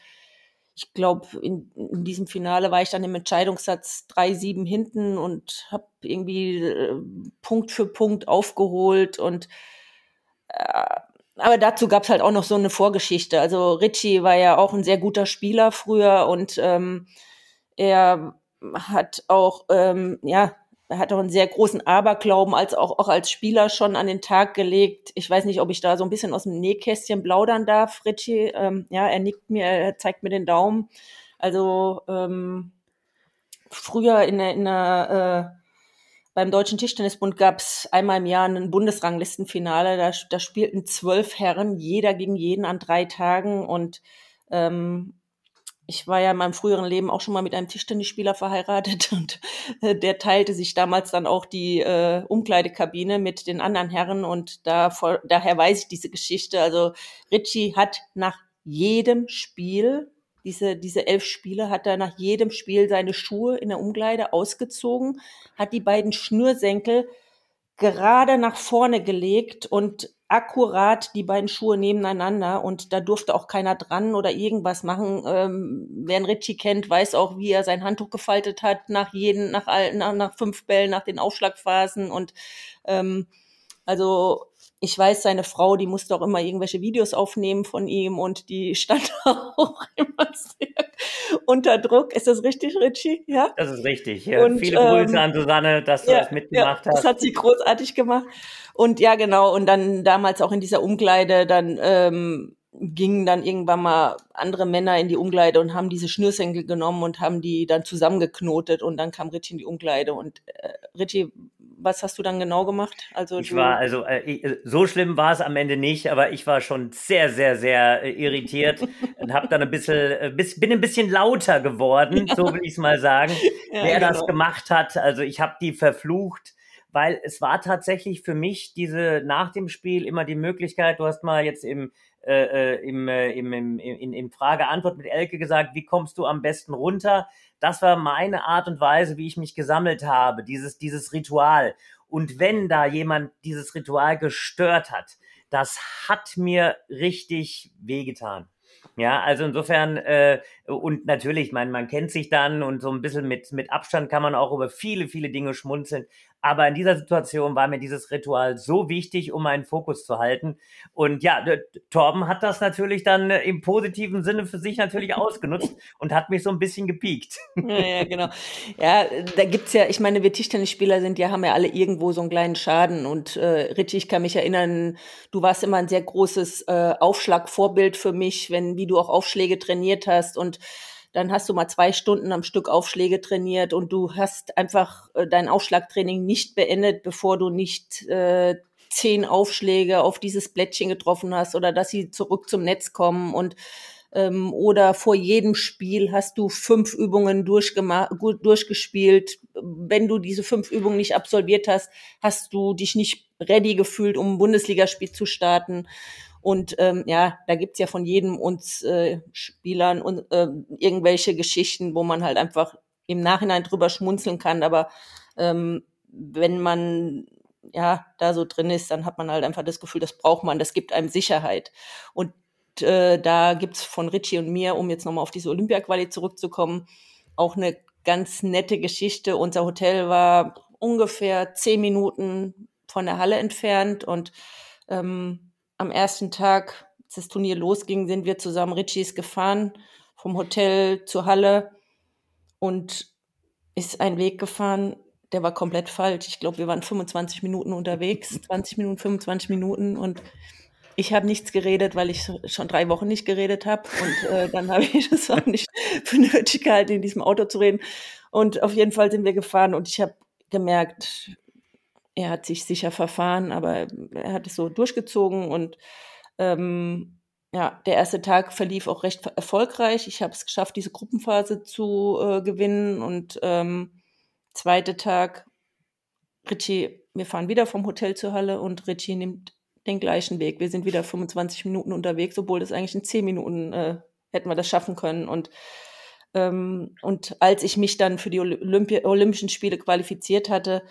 ich glaube, in, in diesem Finale war ich dann im Entscheidungssatz 3-7 hinten und habe irgendwie äh, Punkt für Punkt aufgeholt und äh, aber dazu gab es halt auch noch so eine Vorgeschichte. Also Richie war ja auch ein sehr guter Spieler früher und ähm, er hat auch, ähm, ja, hat auch einen sehr großen Aberglauben als auch, auch als Spieler schon an den Tag gelegt. Ich weiß nicht, ob ich da so ein bisschen aus dem Nähkästchen plaudern darf, Richie. Ähm, ja, er nickt mir, er zeigt mir den Daumen. Also ähm, früher in der, in der äh, beim Deutschen Tischtennisbund gab es einmal im Jahr ein Bundesranglistenfinale. Da, da spielten zwölf Herren, jeder gegen jeden an drei Tagen. Und ähm, ich war ja in meinem früheren Leben auch schon mal mit einem Tischtennisspieler verheiratet und äh, der teilte sich damals dann auch die äh, Umkleidekabine mit den anderen Herren und da, vor, daher weiß ich diese Geschichte. Also Richie hat nach jedem Spiel, diese, diese elf Spiele, hat er nach jedem Spiel seine Schuhe in der Umkleide ausgezogen, hat die beiden Schnürsenkel gerade nach vorne gelegt und akkurat die beiden Schuhe nebeneinander und da durfte auch keiner dran oder irgendwas machen. Ähm, wer einen Ritchie kennt, weiß auch, wie er sein Handtuch gefaltet hat nach jeden, nach, nach, nach fünf Bällen, nach den Aufschlagphasen und ähm, also ich weiß, seine Frau, die musste auch immer irgendwelche Videos aufnehmen von ihm und die stand auch immer sehr unter Druck. Ist das richtig, Richie? Ja? Das ist richtig. Ja. Und, Viele Grüße ähm, an Susanne, dass du ja, das mitgemacht ja, hast. Das hat sie großartig gemacht. Und ja, genau. Und dann damals auch in dieser Umkleide, dann ähm, gingen dann irgendwann mal andere Männer in die Umkleide und haben diese Schnürsenkel genommen und haben die dann zusammengeknotet und dann kam Richie in die Umkleide. Und äh, Richie was hast du dann genau gemacht? Also ich war also äh, äh, so schlimm war es am Ende nicht, aber ich war schon sehr sehr sehr äh, irritiert und habe dann ein bisschen äh, bis, bin ein bisschen lauter geworden, ja. so will ich es mal sagen, ja, wer genau. das gemacht hat. Also ich habe die verflucht weil es war tatsächlich für mich diese nach dem Spiel immer die Möglichkeit, du hast mal jetzt im äh, äh im, äh, im, im, in, in Frage-Antwort mit Elke gesagt, wie kommst du am besten runter? Das war meine Art und Weise, wie ich mich gesammelt habe, dieses, dieses Ritual. Und wenn da jemand dieses Ritual gestört hat, das hat mir richtig wehgetan. Ja, also insofern, äh, und natürlich, man, man kennt sich dann und so ein bisschen mit, mit Abstand kann man auch über viele, viele Dinge schmunzeln. Aber in dieser Situation war mir dieses Ritual so wichtig, um meinen Fokus zu halten. Und ja, Torben hat das natürlich dann äh, im positiven Sinne für sich natürlich ausgenutzt und hat mich so ein bisschen gepiekt. Ja, ja genau. Ja, da gibt's ja, ich meine, wir Tischtennisspieler sind ja, haben ja alle irgendwo so einen kleinen Schaden. Und äh, Ritchie, ich kann mich erinnern, du warst immer ein sehr großes äh, Aufschlagvorbild für mich, wenn wie du auch Aufschläge trainiert hast und dann hast du mal zwei Stunden am Stück Aufschläge trainiert und du hast einfach äh, dein Aufschlagtraining nicht beendet, bevor du nicht äh, zehn Aufschläge auf dieses Blättchen getroffen hast oder dass sie zurück zum Netz kommen und ähm, oder vor jedem Spiel hast du fünf Übungen durchgespielt. Wenn du diese fünf Übungen nicht absolviert hast, hast du dich nicht ready gefühlt, um ein Bundesligaspiel zu starten. Und ähm, ja, da gibt's ja von jedem uns äh, Spielern und äh, irgendwelche Geschichten, wo man halt einfach im Nachhinein drüber schmunzeln kann. Aber ähm, wenn man ja da so drin ist, dann hat man halt einfach das Gefühl, das braucht man, das gibt einem Sicherheit. Und äh, da gibt's von Richie und mir, um jetzt nochmal auf diese Olympia-Quali zurückzukommen, auch eine ganz nette Geschichte. Unser Hotel war ungefähr zehn Minuten von der Halle entfernt und ähm, am ersten Tag, als das Turnier losging, sind wir zusammen Richies gefahren, vom Hotel zur Halle und ist ein Weg gefahren, der war komplett falsch. Ich glaube, wir waren 25 Minuten unterwegs, 20 Minuten, 25 Minuten und ich habe nichts geredet, weil ich schon drei Wochen nicht geredet habe. Und äh, dann habe ich es auch nicht für nötig gehalten, in diesem Auto zu reden. Und auf jeden Fall sind wir gefahren und ich habe gemerkt, er hat sich sicher verfahren, aber er hat es so durchgezogen und ähm, ja, der erste Tag verlief auch recht erfolgreich. Ich habe es geschafft, diese Gruppenphase zu äh, gewinnen und ähm, zweite Tag, Richie, wir fahren wieder vom Hotel zur Halle und Richie nimmt den gleichen Weg. Wir sind wieder 25 Minuten unterwegs, obwohl das eigentlich in 10 Minuten äh, hätten wir das schaffen können und ähm, und als ich mich dann für die Olympi Olympischen Spiele qualifiziert hatte,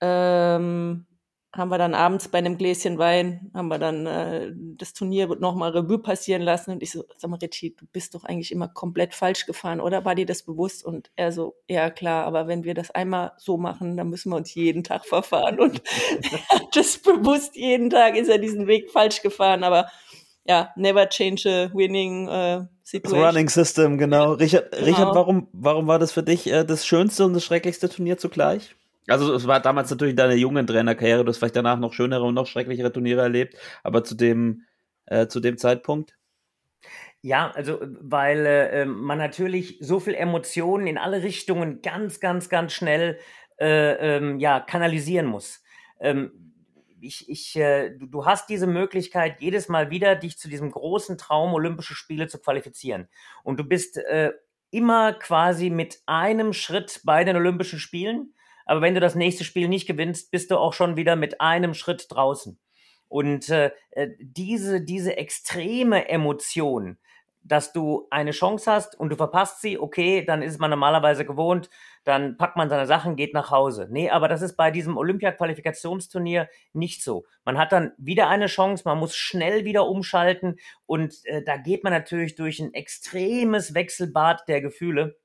ähm, haben wir dann abends bei einem Gläschen Wein, haben wir dann äh, das Turnier nochmal Revue passieren lassen. Und ich so, sag mal, Richie, du bist doch eigentlich immer komplett falsch gefahren, oder war dir das bewusst? Und er so, ja klar, aber wenn wir das einmal so machen, dann müssen wir uns jeden Tag verfahren. Und er hat das bewusst, jeden Tag ist er diesen Weg falsch gefahren. Aber ja, never change a winning äh, situation. Das Running System, genau. Richard, genau. Richard warum, warum war das für dich äh, das schönste und das schrecklichste Turnier zugleich? Also es war damals natürlich deine jungen Trainerkarriere, du hast vielleicht danach noch schönere und noch schrecklichere Turniere erlebt, aber zu dem, äh, zu dem Zeitpunkt? Ja, also weil äh, man natürlich so viel Emotionen in alle Richtungen ganz, ganz, ganz schnell äh, ähm, ja, kanalisieren muss. Ähm, ich, ich, äh, du, du hast diese Möglichkeit, jedes Mal wieder dich zu diesem großen Traum Olympische Spiele zu qualifizieren. Und du bist äh, immer quasi mit einem Schritt bei den Olympischen Spielen. Aber wenn du das nächste Spiel nicht gewinnst, bist du auch schon wieder mit einem Schritt draußen. Und äh, äh diese, diese extreme Emotion, dass du eine Chance hast und du verpasst sie, okay, dann ist man normalerweise gewohnt, dann packt man seine Sachen, geht nach Hause. Nee, aber das ist bei diesem Olympia-Qualifikationsturnier nicht so. Man hat dann wieder eine Chance, man muss schnell wieder umschalten und äh, da geht man natürlich durch ein extremes Wechselbad der Gefühle.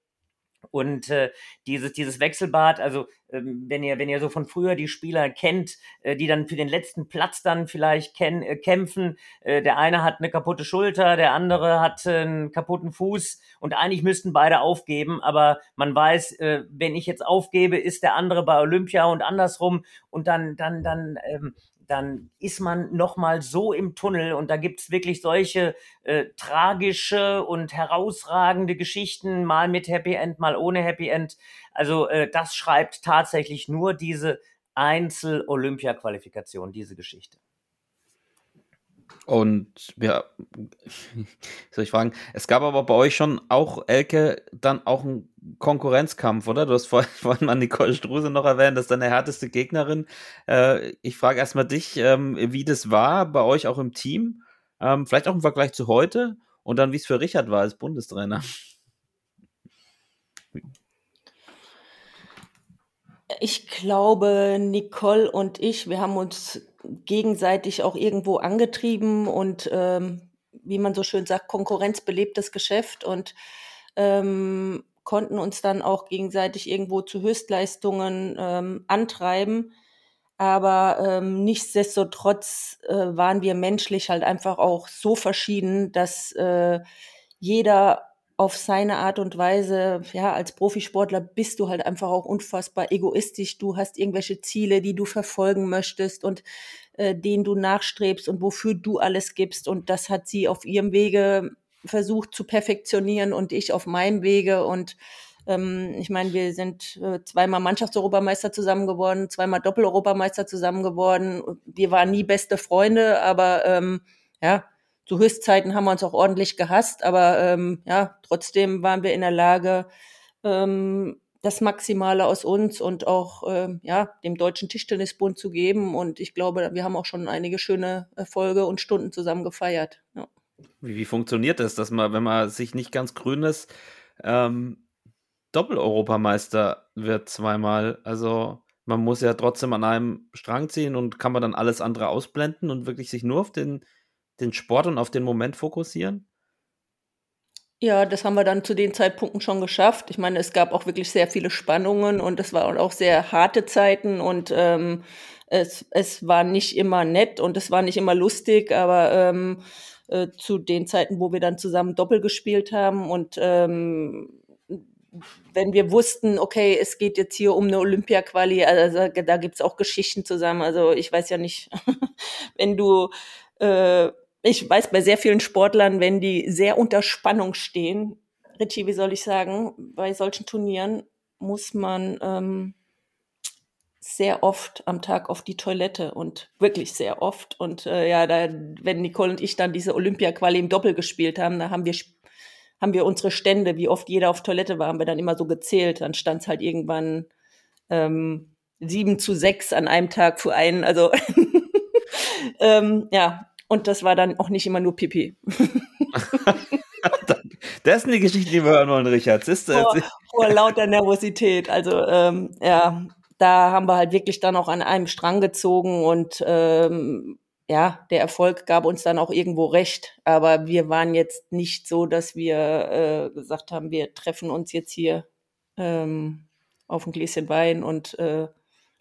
Und äh, dieses, dieses Wechselbad, also ähm, wenn ihr, wenn ihr so von früher die Spieler kennt, äh, die dann für den letzten Platz dann vielleicht ken, äh, kämpfen, äh, der eine hat eine kaputte Schulter, der andere hat äh, einen kaputten Fuß und eigentlich müssten beide aufgeben, aber man weiß, äh, wenn ich jetzt aufgebe, ist der andere bei Olympia und andersrum und dann, dann, dann ähm, dann ist man nochmal so im Tunnel und da gibt's wirklich solche äh, tragische und herausragende Geschichten, mal mit Happy End, mal ohne Happy End. Also äh, das schreibt tatsächlich nur diese Einzel-Olympia-Qualifikation, diese Geschichte. Und ja, soll ich fragen, es gab aber bei euch schon auch, Elke, dann auch einen Konkurrenzkampf, oder? Du hast vorhin, mal Nicole Struse noch erwähnt, das ist deine härteste Gegnerin. Äh, ich frage erstmal dich, ähm, wie das war bei euch auch im Team, ähm, vielleicht auch im Vergleich zu heute und dann, wie es für Richard war als Bundestrainer. Ich glaube, Nicole und ich, wir haben uns gegenseitig auch irgendwo angetrieben und ähm, wie man so schön sagt, konkurrenzbelebtes Geschäft und ähm, konnten uns dann auch gegenseitig irgendwo zu Höchstleistungen ähm, antreiben. Aber ähm, nichtsdestotrotz äh, waren wir menschlich halt einfach auch so verschieden, dass äh, jeder auf seine Art und Weise, ja, als Profisportler bist du halt einfach auch unfassbar egoistisch. Du hast irgendwelche Ziele, die du verfolgen möchtest und äh, denen du nachstrebst und wofür du alles gibst. Und das hat sie auf ihrem Wege versucht zu perfektionieren und ich auf meinem Wege. Und ähm, ich meine, wir sind äh, zweimal Mannschaftseuropameister zusammen geworden, zweimal Doppel-Europameister zusammen geworden. Wir waren nie beste Freunde, aber ähm, ja, zu Höchstzeiten haben wir uns auch ordentlich gehasst, aber ähm, ja, trotzdem waren wir in der Lage, ähm, das Maximale aus uns und auch ähm, ja, dem Deutschen Tischtennisbund zu geben. Und ich glaube, wir haben auch schon einige schöne Erfolge und Stunden zusammen gefeiert. Ja. Wie, wie funktioniert das, dass man, wenn man sich nicht ganz grün ist, ähm, Doppel-Europameister wird zweimal? Also man muss ja trotzdem an einem Strang ziehen und kann man dann alles andere ausblenden und wirklich sich nur auf den den Sport und auf den Moment fokussieren? Ja, das haben wir dann zu den Zeitpunkten schon geschafft. Ich meine, es gab auch wirklich sehr viele Spannungen und es waren auch sehr harte Zeiten und ähm, es, es war nicht immer nett und es war nicht immer lustig, aber ähm, äh, zu den Zeiten, wo wir dann zusammen Doppel gespielt haben und ähm, wenn wir wussten, okay, es geht jetzt hier um eine Olympia-Quali, also da gibt's auch Geschichten zusammen. Also ich weiß ja nicht, wenn du äh, ich weiß bei sehr vielen Sportlern, wenn die sehr unter Spannung stehen, Richie, wie soll ich sagen, bei solchen Turnieren muss man ähm, sehr oft am Tag auf die Toilette und wirklich sehr oft. Und äh, ja, da, wenn Nicole und ich dann diese Olympia-Quali im Doppel gespielt haben, da haben wir haben wir unsere Stände, wie oft jeder auf Toilette war, haben wir dann immer so gezählt. Dann stand es halt irgendwann ähm, sieben zu sechs an einem Tag für einen. Also ähm, ja, und das war dann auch nicht immer nur Pipi. das ist eine Geschichte, die wir hören wollen, Richard. Ist, vor, vor lauter Nervosität. Also ähm, ja, da haben wir halt wirklich dann auch an einem Strang gezogen und ähm, ja, der Erfolg gab uns dann auch irgendwo recht. Aber wir waren jetzt nicht so, dass wir äh, gesagt haben, wir treffen uns jetzt hier ähm, auf ein Gläschen Wein und äh,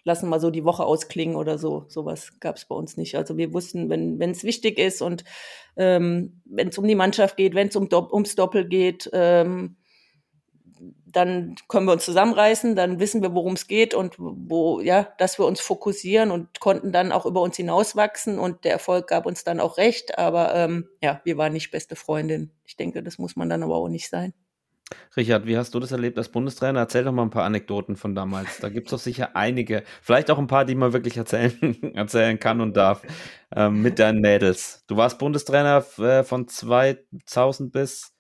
lassen mal so die Woche ausklingen oder so. Sowas gab es bei uns nicht. Also wir wussten, wenn es wichtig ist und ähm, wenn es um die Mannschaft geht, wenn es um, ums Doppel geht, ähm, dann können wir uns zusammenreißen, dann wissen wir, worum es geht und wo, ja, dass wir uns fokussieren und konnten dann auch über uns hinauswachsen und der Erfolg gab uns dann auch recht. Aber ähm, ja, wir waren nicht beste Freundin. Ich denke, das muss man dann aber auch nicht sein. Richard, wie hast du das erlebt als Bundestrainer? Erzähl doch mal ein paar Anekdoten von damals. Da gibt es doch sicher einige. Vielleicht auch ein paar, die man wirklich erzählen, erzählen kann und darf ähm, mit deinen Mädels. Du warst Bundestrainer äh, von 2000 bis,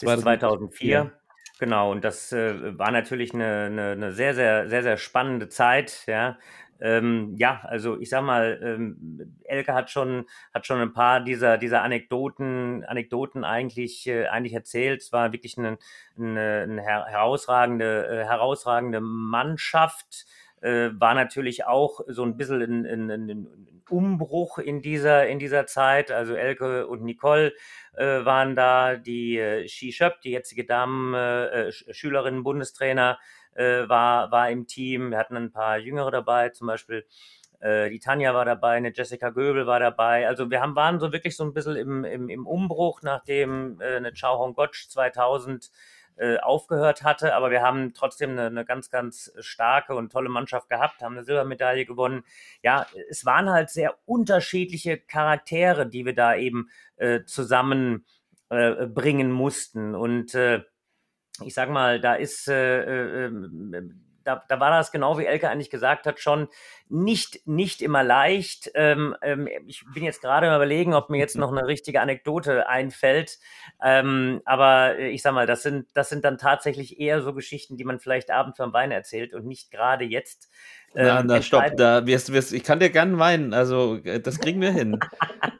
bis 2004. Genau, und das äh, war natürlich eine, eine, eine, sehr, sehr, sehr, sehr spannende Zeit, ja. Ähm, ja, also ich sag mal, ähm, Elke hat schon, hat schon ein paar dieser, dieser Anekdoten, Anekdoten eigentlich, äh, eigentlich erzählt. Es war wirklich eine, eine, eine herausragende, äh, herausragende Mannschaft. Äh, war natürlich auch so ein bisschen ein, ein, ein, Umbruch in dieser, in dieser Zeit. Also Elke und Nicole äh, waren da, die äh, Shi die jetzige Damen, äh, Schülerinnen, Bundestrainer, äh, war, war im Team. Wir hatten ein paar Jüngere dabei, zum Beispiel äh, die Tanja war dabei, eine Jessica Göbel war dabei. Also wir haben, waren so wirklich so ein bisschen im, im, im Umbruch, nachdem äh, eine Chao Hong 2000 äh, aufgehört hatte, aber wir haben trotzdem eine, eine, ganz, ganz starke und tolle Mannschaft gehabt, haben eine Silbermedaille gewonnen. Ja, es waren halt sehr unterschiedliche Charaktere, die wir da eben äh, zusammen äh, mussten. Und äh, ich sag mal, da ist, äh, äh, ähm, da, da war das genau wie Elke eigentlich gesagt hat, schon nicht, nicht immer leicht. Ähm, ähm, ich bin jetzt gerade überlegen, ob mir jetzt noch eine richtige Anekdote einfällt. Ähm, aber ich sag mal, das sind, das sind dann tatsächlich eher so Geschichten, die man vielleicht abends beim Wein erzählt und nicht gerade jetzt. Ähm, na, na, stopp, da wirst, wirst, ich kann dir gern weinen, also äh, das kriegen wir hin.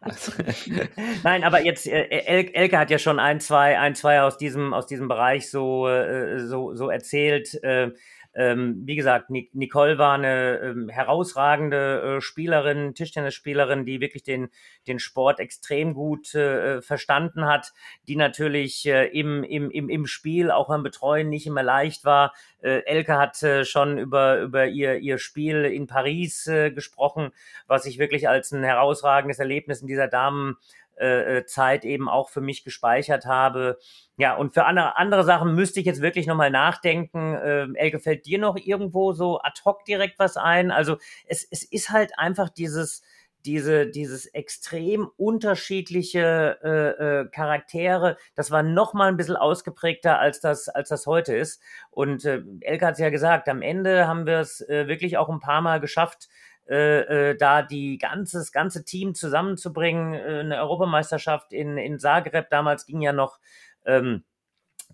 Nein, aber jetzt, äh, El Elke hat ja schon ein, zwei, ein, zwei aus diesem, aus diesem Bereich so, äh, so, so erzählt. Äh, ähm, wie gesagt, Nicole war eine ähm, herausragende äh, Spielerin, Tischtennisspielerin, die wirklich den, den Sport extrem gut äh, verstanden hat, die natürlich äh, im, im, im, im Spiel auch beim Betreuen nicht immer leicht war. Äh, Elke hat äh, schon über, über ihr, ihr Spiel in Paris äh, gesprochen, was ich wirklich als ein herausragendes Erlebnis in dieser Damen äh, äh, Zeit eben auch für mich gespeichert habe. Ja, und für andere, andere Sachen müsste ich jetzt wirklich nochmal nachdenken. Ähm, Elke, fällt dir noch irgendwo so ad hoc direkt was ein? Also es, es ist halt einfach dieses, diese, dieses extrem unterschiedliche äh, äh, Charaktere, das war noch mal ein bisschen ausgeprägter, als das, als das heute ist. Und äh, Elke hat es ja gesagt, am Ende haben wir es äh, wirklich auch ein paar Mal geschafft, äh, äh, da die ganze, das ganze Team zusammenzubringen. Äh, eine Europameisterschaft in, in Zagreb, damals ging ja noch ähm,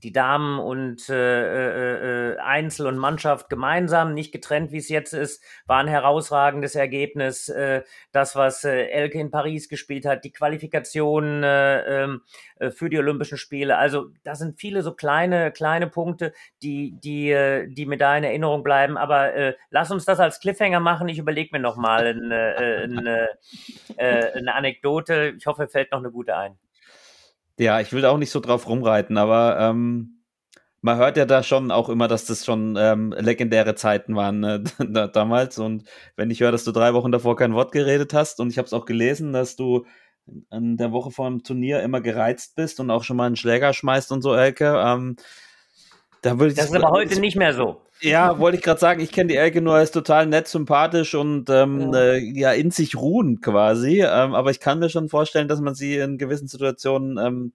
die Damen und äh, äh, Einzel und Mannschaft gemeinsam, nicht getrennt, wie es jetzt ist, war ein herausragendes Ergebnis. Äh, das, was äh, Elke in Paris gespielt hat, die Qualifikation äh, ähm, äh, für die Olympischen Spiele. Also da sind viele so kleine, kleine Punkte, die, die, äh, die mir da in Erinnerung bleiben. Aber äh, lass uns das als Cliffhanger machen. Ich überlege mir nochmal eine, äh, eine, äh, eine Anekdote. Ich hoffe, fällt noch eine gute ein. Ja, ich will da auch nicht so drauf rumreiten, aber ähm, man hört ja da schon auch immer, dass das schon ähm, legendäre Zeiten waren ne, da, damals. Und wenn ich höre, dass du drei Wochen davor kein Wort geredet hast und ich habe es auch gelesen, dass du in der Woche vor dem Turnier immer gereizt bist und auch schon mal einen Schläger schmeißt und so, Elke, ähm, da würde ich das ist aber heute nicht mehr so. Ja, wollte ich gerade sagen, ich kenne die Elke nur als total nett, sympathisch und ähm, ja. Äh, ja in sich ruhend quasi. Ähm, aber ich kann mir schon vorstellen, dass man sie in gewissen Situationen ähm,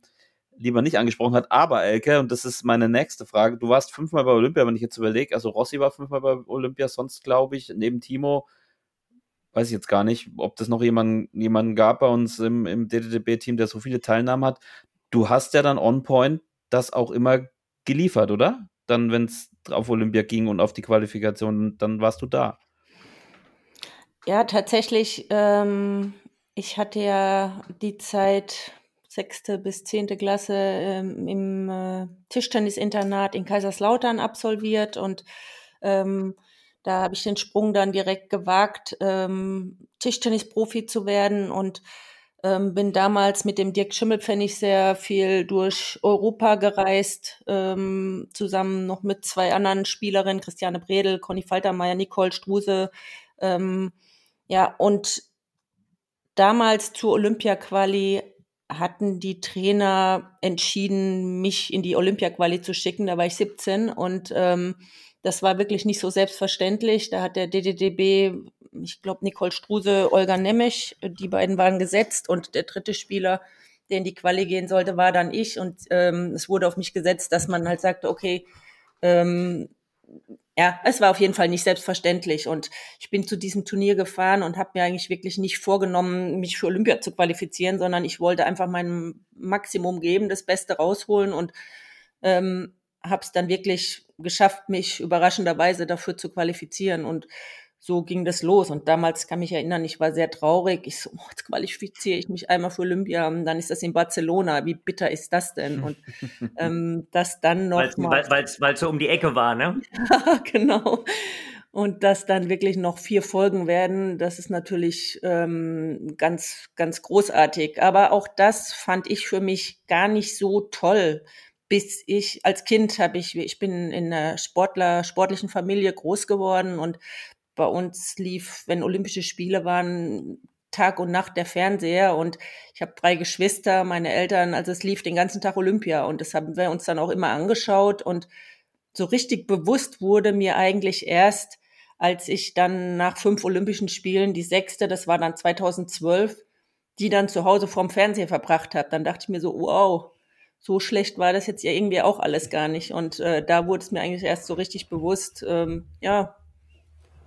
lieber nicht angesprochen hat. Aber Elke, und das ist meine nächste Frage, du warst fünfmal bei Olympia, wenn ich jetzt überlege, also Rossi war fünfmal bei Olympia, sonst glaube ich, neben Timo, weiß ich jetzt gar nicht, ob das noch jemanden, jemanden gab bei uns im, im DDDB-Team, der so viele Teilnahmen hat. Du hast ja dann on point das auch immer geliefert, oder? Dann, wenn es auf Olympia ging und auf die Qualifikation, dann warst du da. Ja, tatsächlich. Ähm, ich hatte ja die Zeit sechste bis zehnte Klasse ähm, im äh, Tischtennisinternat in Kaiserslautern absolviert und ähm, da habe ich den Sprung dann direkt gewagt, ähm, Tischtennisprofi zu werden und ähm, bin damals mit dem Dirk Schimmelpfennig sehr viel durch Europa gereist, ähm, zusammen noch mit zwei anderen Spielerinnen, Christiane Bredel, Conny Faltermeier, Nicole Struse. Ähm, ja, und damals zur Olympia-Quali hatten die Trainer entschieden, mich in die Olympia-Quali zu schicken. Da war ich 17 und ähm, das war wirklich nicht so selbstverständlich. Da hat der DDDB, ich glaube Nicole Struse, Olga Nemmich, die beiden waren gesetzt und der dritte Spieler, der in die Quali gehen sollte, war dann ich und ähm, es wurde auf mich gesetzt, dass man halt sagte, okay, ähm, ja, es war auf jeden Fall nicht selbstverständlich und ich bin zu diesem Turnier gefahren und habe mir eigentlich wirklich nicht vorgenommen, mich für Olympia zu qualifizieren, sondern ich wollte einfach mein Maximum geben, das Beste rausholen und ähm, habe es dann wirklich geschafft, mich überraschenderweise dafür zu qualifizieren und so ging das los. Und damals kann mich erinnern, ich war sehr traurig. Ich so, oh, jetzt qualifiziere ich mich einmal für Olympia und dann ist das in Barcelona. Wie bitter ist das denn? Und ähm, das dann noch Weil's, mal. weil es so um die Ecke war, ne? genau. Und das dann wirklich noch vier Folgen werden, das ist natürlich ähm, ganz, ganz großartig. Aber auch das fand ich für mich gar nicht so toll. Bis ich als Kind habe ich, ich bin in einer Sportler, sportlichen Familie groß geworden und bei uns lief, wenn Olympische Spiele waren, Tag und Nacht der Fernseher und ich habe drei Geschwister, meine Eltern, also es lief den ganzen Tag Olympia und das haben wir uns dann auch immer angeschaut und so richtig bewusst wurde mir eigentlich erst, als ich dann nach fünf Olympischen Spielen die sechste, das war dann 2012, die dann zu Hause vorm Fernseher verbracht habe. Dann dachte ich mir so, wow, so schlecht war das jetzt ja irgendwie auch alles gar nicht. Und äh, da wurde es mir eigentlich erst so richtig bewusst, ähm, ja,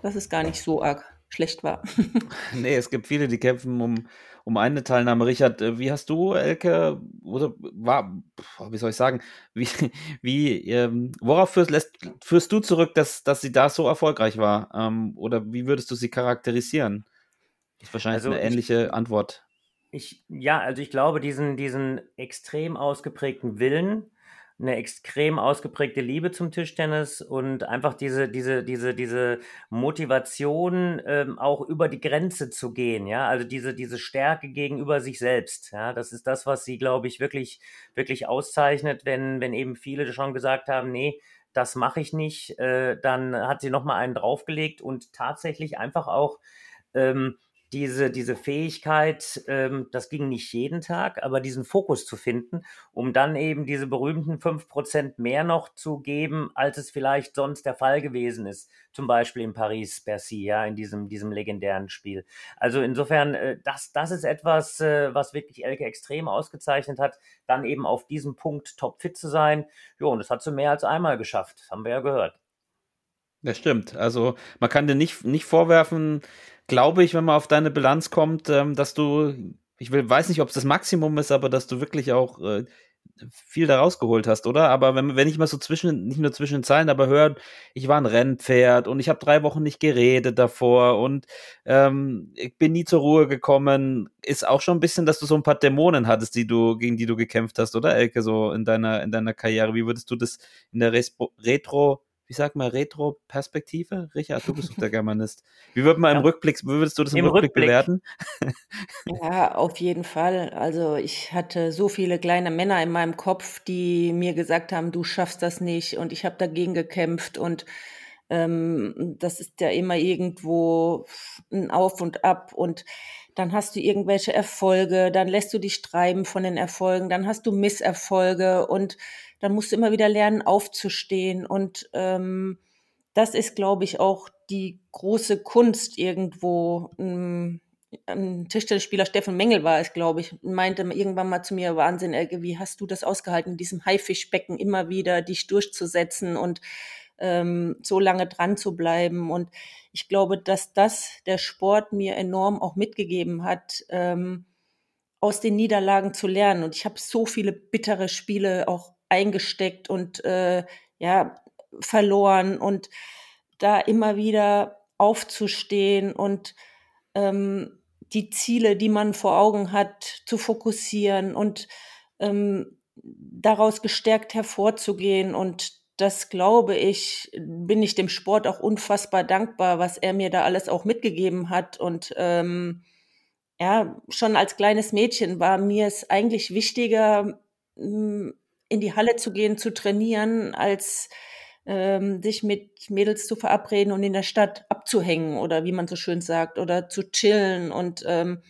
dass es gar nicht so arg schlecht war. nee, es gibt viele, die kämpfen um, um eine Teilnahme. Richard, äh, wie hast du, Elke, oder war, wie soll ich sagen, wie, wie ähm, worauf führst, lässt, führst du zurück, dass, dass sie da so erfolgreich war? Ähm, oder wie würdest du sie charakterisieren? Das ist wahrscheinlich Also eine ich- ähnliche Antwort. Ich, ja, also ich glaube, diesen, diesen extrem ausgeprägten Willen, eine extrem ausgeprägte Liebe zum Tischtennis und einfach diese, diese, diese, diese Motivation, ähm, auch über die Grenze zu gehen, ja, also diese, diese Stärke gegenüber sich selbst, ja, das ist das, was sie, glaube ich, wirklich, wirklich auszeichnet, wenn, wenn eben viele schon gesagt haben, nee, das mache ich nicht, äh, dann hat sie nochmal einen draufgelegt und tatsächlich einfach auch, ähm, diese, diese Fähigkeit, ähm, das ging nicht jeden Tag, aber diesen Fokus zu finden, um dann eben diese berühmten 5% mehr noch zu geben, als es vielleicht sonst der Fall gewesen ist. Zum Beispiel in Paris-Bercy, ja, in diesem, diesem legendären Spiel. Also insofern, äh, das, das ist etwas, äh, was wirklich Elke extrem ausgezeichnet hat, dann eben auf diesem Punkt topfit zu sein. Jo, und das hat sie mehr als einmal geschafft. Das haben wir ja gehört. Das stimmt. Also man kann dir nicht, nicht vorwerfen, glaube ich, wenn man auf deine Bilanz kommt, ähm, dass du, ich will, weiß nicht, ob es das Maximum ist, aber dass du wirklich auch äh, viel da rausgeholt hast, oder? Aber wenn, wenn ich mal so zwischen, nicht nur zwischen den Zeilen, aber höre, ich war ein Rennpferd und ich habe drei Wochen nicht geredet davor und ähm, ich bin nie zur Ruhe gekommen, ist auch schon ein bisschen, dass du so ein paar Dämonen hattest, die du, gegen die du gekämpft hast, oder Elke, so in deiner, in deiner Karriere. Wie würdest du das in der Respo Retro, wie sagt man, Retro-Perspektive? Richard, du bist doch der Germanist. Wie würde man im Ja. Rückblick, würdest du das im, Im Rückblick, Rückblick. bewerten? Ja, auf jeden Fall. Also ich hatte so viele kleine Männer in meinem Kopf, die mir gesagt haben, du schaffst das nicht und ich habe dagegen gekämpft und ähm, das ist ja immer irgendwo ein Auf und Ab und dann hast du irgendwelche Erfolge, dann lässt du dich treiben von den Erfolgen, dann hast du Misserfolge und dann musst du immer wieder lernen, aufzustehen und ähm, das ist, glaube ich, auch die große Kunst irgendwo. ähm, ein Tischtennisspieler Steffen Mengel war es, glaube ich, meinte irgendwann mal zu mir, Wahnsinn, Elke, wie hast du das ausgehalten, in diesem Haifischbecken immer wieder dich durchzusetzen und ähm, so lange dran zu bleiben. Und ich glaube, dass das der Sport mir enorm auch mitgegeben hat, ähm, aus den Niederlagen zu lernen. Und ich habe so viele bittere Spiele auch eingesteckt und äh, ja verloren und da immer wieder aufzustehen und ähm, die Ziele, die man vor Augen hat, zu fokussieren und ähm, daraus gestärkt hervorzugehen. Und das glaube ich, bin ich dem Sport auch unfassbar dankbar, was er mir da alles auch mitgegeben hat. Und ähm, ja, schon als kleines Mädchen war mir es eigentlich wichtiger, in die Halle zu gehen, zu trainieren, als ähm, sich mit Mädels zu verabreden und in der Stadt abzuhängen oder wie man so schön sagt oder zu chillen und ähm,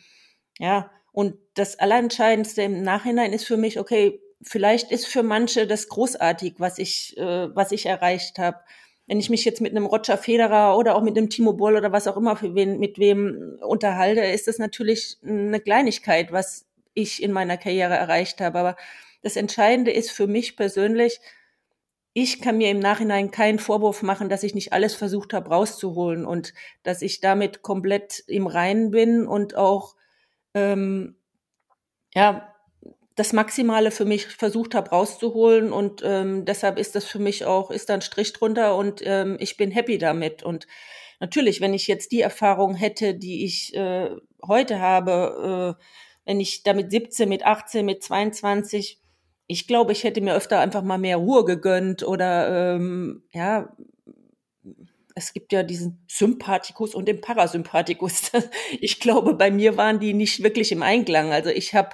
ja und das Allerentscheidendste im Nachhinein ist für mich okay vielleicht ist für manche das großartig was ich äh, was ich erreicht habe wenn ich mich jetzt mit einem Roger Federer oder auch mit einem Timo Boll oder was auch immer für wen mit wem unterhalte ist das natürlich eine Kleinigkeit was ich in meiner Karriere erreicht habe. Aber das Entscheidende ist für mich persönlich, ich kann mir im Nachhinein keinen Vorwurf machen, dass ich nicht alles versucht habe rauszuholen und dass ich damit komplett im Reinen bin und auch ähm, ja das Maximale für mich versucht habe rauszuholen und ähm, deshalb ist das für mich auch ist da ein Strich drunter und ähm, ich bin happy damit. Und natürlich, wenn ich jetzt die Erfahrung hätte, die ich äh, heute habe, äh, wenn ich damit 17, mit 18, mit 22 ich glaube, ich hätte mir öfter einfach mal mehr Ruhe gegönnt oder ähm, ja, es gibt ja diesen Sympathikus und den Parasympathikus. Ich glaube, bei mir waren die nicht wirklich im Einklang. Also ich habe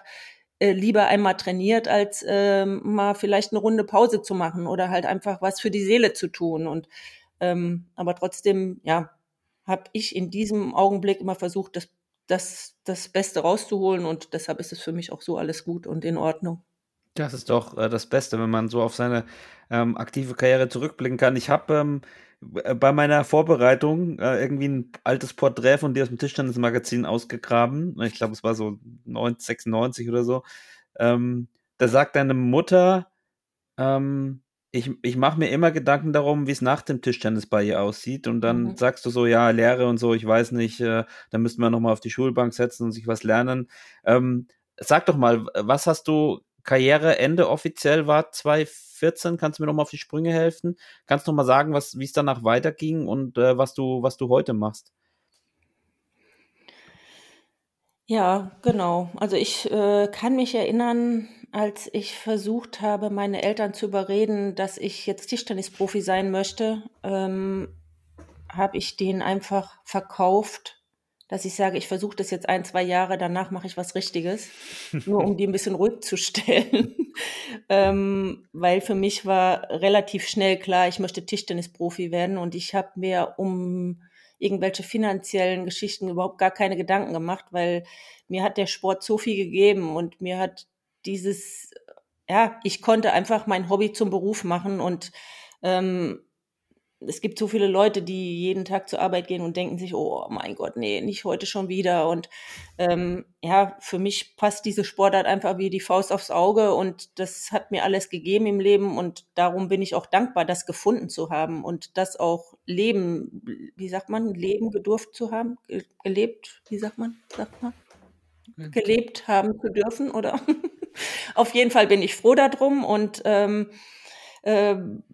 äh, lieber einmal trainiert, als äh, mal vielleicht eine Runde Pause zu machen oder halt einfach was für die Seele zu tun. Und ähm, aber trotzdem, ja, habe ich in diesem Augenblick immer versucht, das, das, das Beste rauszuholen und deshalb ist es für mich auch so alles gut und in Ordnung. Das ist doch äh, das Beste, wenn man so auf seine ähm, aktive Karriere zurückblicken kann. Ich habe ähm, äh, bei meiner Vorbereitung äh, irgendwie ein altes Porträt von dir aus dem Tischtennismagazin ausgegraben. Ich glaube, es war so 96 oder so. Ähm, da sagt deine Mutter, ähm, ich, ich mache mir immer Gedanken darum, wie es nach dem Tischtennis bei ihr aussieht. Und dann mhm. sagst du so, ja, Lehre und so, ich weiß nicht, äh, da müssten wir nochmal auf die Schulbank setzen und sich was lernen. Ähm, sag doch mal, was hast du Karriereende offiziell war 2014. Kannst du mir noch mal auf die Sprünge helfen? Kannst du noch mal sagen, wie es danach weiterging und äh, was du, was du heute machst? Ja, genau. Also ich äh, kann mich erinnern, als ich versucht habe, meine Eltern zu überreden, dass ich jetzt Tischtennisprofi sein möchte, ähm, habe ich denen einfach verkauft, dass ich sage, ich versuche das jetzt ein, zwei Jahre, danach mache ich was Richtiges, nur um die ein bisschen ruhig zu stellen. ähm, weil für mich war relativ schnell klar, ich möchte Tischtennisprofi werden. Und ich habe mir um irgendwelche finanziellen Geschichten überhaupt gar keine Gedanken gemacht, weil mir hat der Sport so viel gegeben. Und mir hat dieses, ja, ich konnte einfach mein Hobby zum Beruf machen. Und ähm, es gibt so viele Leute, die jeden Tag zur Arbeit gehen und denken sich, oh mein Gott, nee, nicht heute schon wieder. Und ähm, ja, für mich passt diese Sportart einfach wie die Faust aufs Auge und das hat mir alles gegeben im Leben und darum bin ich auch dankbar, das gefunden zu haben und das auch leben, wie sagt man, leben gedurft zu haben, gelebt, wie sagt man, sagt man, gelebt haben zu dürfen, oder? Auf jeden Fall bin ich froh darum und ähm, ähm,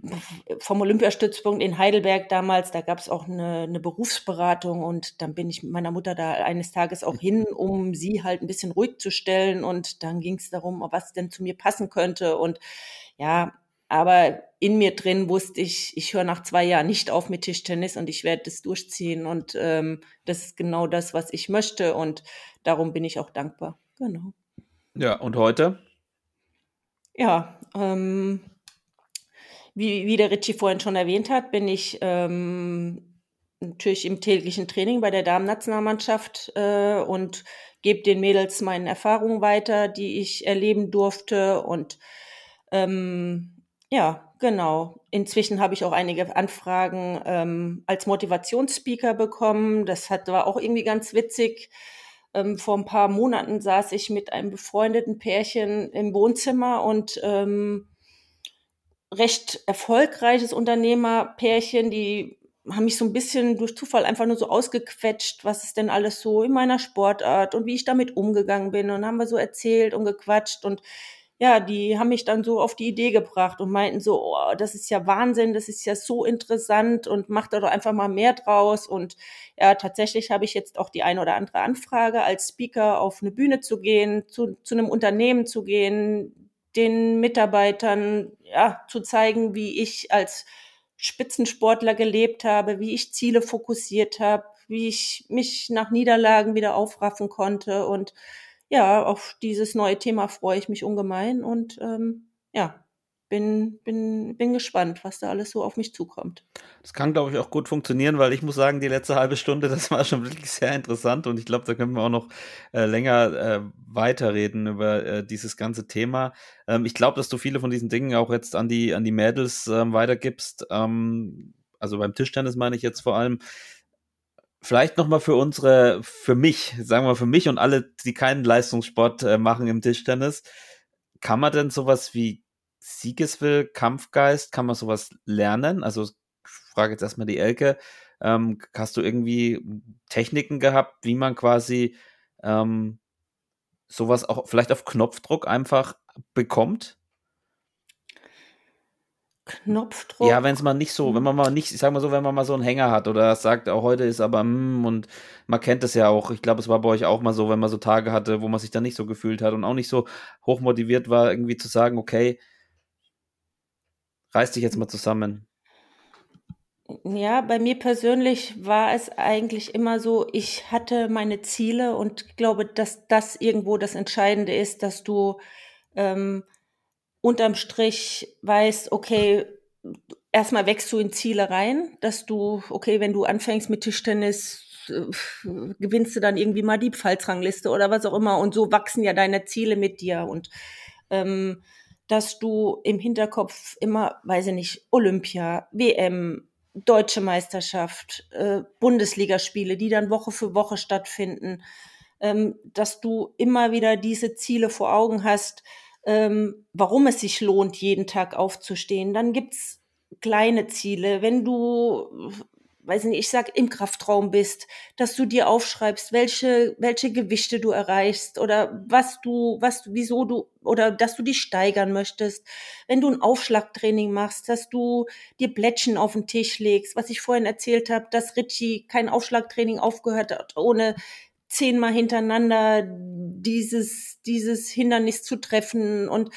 vom Olympiastützpunkt in Heidelberg damals, da gab es auch eine, eine Berufsberatung und dann bin ich mit meiner Mutter da eines Tages auch hin, um sie halt ein bisschen ruhig zu stellen und dann ging es darum, was denn zu mir passen könnte und ja, aber in mir drin wusste ich, ich höre nach zwei Jahren nicht auf mit Tischtennis und ich werde das durchziehen und ähm, das ist genau das, was ich möchte und darum bin ich auch dankbar. Genau. Ja, und heute? Ja, ähm, wie, wie der Ritchie vorhin schon erwähnt hat, bin ich ähm, natürlich im täglichen Training bei der Damen-Nationalmannschaft äh, und gebe den Mädels meine Erfahrungen weiter, die ich erleben durfte. Und ähm, ja, genau. Inzwischen habe ich auch einige Anfragen ähm, als Motivationsspeaker bekommen. Das hat, war auch irgendwie ganz witzig. Ähm, vor ein paar Monaten saß ich mit einem befreundeten Pärchen im Wohnzimmer und ähm, recht erfolgreiches Unternehmerpärchen, die haben mich so ein bisschen durch Zufall einfach nur so ausgequetscht, was ist denn alles so in meiner Sportart und wie ich damit umgegangen bin. Und haben wir so erzählt und gequatscht und ja, die haben mich dann so auf die Idee gebracht und meinten so, oh, das ist ja Wahnsinn, das ist ja so interessant und macht da doch einfach mal mehr draus. Und ja, tatsächlich habe ich jetzt auch die eine oder andere Anfrage, als Speaker auf eine Bühne zu gehen, zu, zu einem Unternehmen zu gehen, den Mitarbeitern ja, zu zeigen, wie ich als Spitzensportler gelebt habe, wie ich Ziele fokussiert habe, wie ich mich nach Niederlagen wieder aufraffen konnte. Und ja, auf dieses neue Thema freue ich mich ungemein und ähm, ja, bin, bin, bin gespannt, was da alles so auf mich zukommt. Das kann, glaube ich, auch gut funktionieren, weil ich muss sagen, die letzte halbe Stunde, das war schon wirklich sehr interessant und ich glaube, da können wir auch noch äh, länger äh, weiterreden über äh, dieses ganze Thema. Ähm, ich glaube, dass du viele von diesen Dingen auch jetzt an die, an die Mädels ähm, weitergibst. Ähm, also beim Tischtennis meine ich jetzt vor allem. vielleicht nochmal für unsere, für mich, sagen wir für mich und alle, die keinen Leistungssport äh, machen im Tischtennis, kann man denn sowas wie Siegeswill, Kampfgeist, kann man sowas lernen? Also ich frage jetzt erstmal die Elke, ähm, hast du irgendwie Techniken gehabt, wie man quasi ähm, sowas auch vielleicht auf Knopfdruck einfach bekommt? Knopfdruck. Ja, wenn es mal nicht so, wenn man mal nicht, ich sag mal so, wenn man mal so einen Hänger hat oder sagt, auch heute ist aber mm, und man kennt es ja auch. Ich glaube, es war bei euch auch mal so, wenn man so Tage hatte, wo man sich dann nicht so gefühlt hat und auch nicht so hoch motiviert war, irgendwie zu sagen, okay, reiß dich jetzt mal zusammen. Ja, bei mir persönlich war es eigentlich immer so, ich hatte meine Ziele und glaube, dass das irgendwo das Entscheidende ist, dass du ähm, unterm Strich weißt, okay, erstmal wächst du in Ziele rein, dass du, okay, wenn du anfängst mit Tischtennis, äh, gewinnst du dann irgendwie mal die Pfalzrangliste oder was auch immer und so wachsen ja deine Ziele mit dir und ähm, dass du im Hinterkopf immer, weiß ich nicht, Olympia, WM, deutsche Meisterschaft, äh, Bundesligaspiele, die dann Woche für Woche stattfinden, ähm, dass du immer wieder diese Ziele vor Augen hast, ähm, warum es sich lohnt, jeden Tag aufzustehen. Dann gibt's kleine Ziele. Wenn du, weiß nicht, ich sag im Kraftraum bist, dass du dir aufschreibst, welche, welche Gewichte du erreichst oder was du, was wieso du, oder dass du dich steigern möchtest. Wenn du ein Aufschlagtraining machst, dass du dir Blättchen auf den Tisch legst, was ich vorhin erzählt habe, dass Richie kein Aufschlagtraining aufgehört hat, ohne zehnmal hintereinander dieses, dieses Hindernis zu treffen und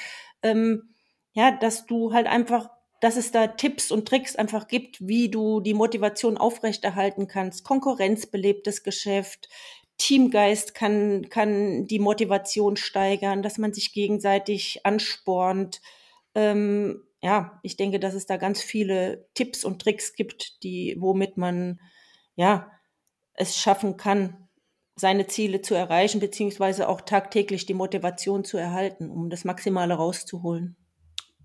ähm, ja, dass du halt einfach, dass es da Tipps und Tricks einfach gibt, wie du die Motivation aufrechterhalten kannst. Konkurrenzbelebtes Geschäft, Teamgeist kann, kann die Motivation steigern, dass man sich gegenseitig anspornt. Ähm, ja, ich denke, dass es da ganz viele Tipps und Tricks gibt, die, womit man ja es schaffen kann, seine Ziele zu erreichen, beziehungsweise auch tagtäglich die Motivation zu erhalten, um das Maximale rauszuholen.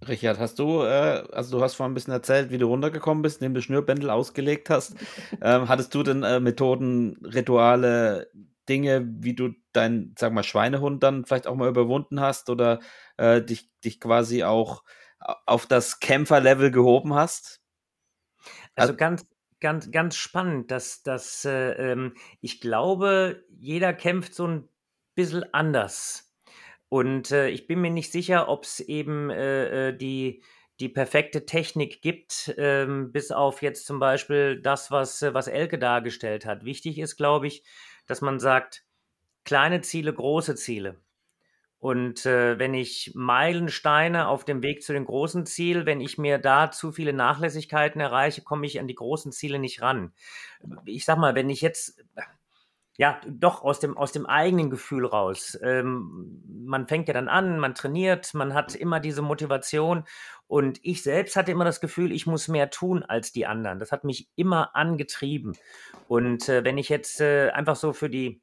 Richard, hast du, äh, also du hast vorhin ein bisschen erzählt, wie du runtergekommen bist, indem du Schnürbändel ausgelegt hast. ähm, hattest du denn äh, Methoden, Rituale, Dinge, wie du deinen, sag mal, Schweinehund dann vielleicht auch mal überwunden hast oder äh, dich, dich quasi auch auf das Kämpferlevel gehoben hast? Also ganz, ganz, ganz spannend, dass, dass äh, ähm, ich glaube, jeder kämpft so ein bisschen anders. Und äh, ich bin mir nicht sicher, ob es eben äh, äh, die, die perfekte Technik gibt, ähm, bis auf jetzt zum Beispiel das, was, äh, was Elke dargestellt hat. Wichtig ist, glaube ich, dass man sagt, kleine Ziele, große Ziele. Und äh, wenn ich Meilensteine auf dem Weg zu dem großen Ziel, wenn ich mir da zu viele Nachlässigkeiten erreiche, komme ich an die großen Ziele nicht ran. Ich sag mal, wenn ich jetzt ja, doch aus dem, aus dem eigenen Gefühl raus. Ähm, man fängt ja dann an, man trainiert, man hat immer diese Motivation. Und ich selbst hatte immer das Gefühl, ich muss mehr tun als die anderen. Das hat mich immer angetrieben. Und äh, wenn ich jetzt äh, einfach so für die,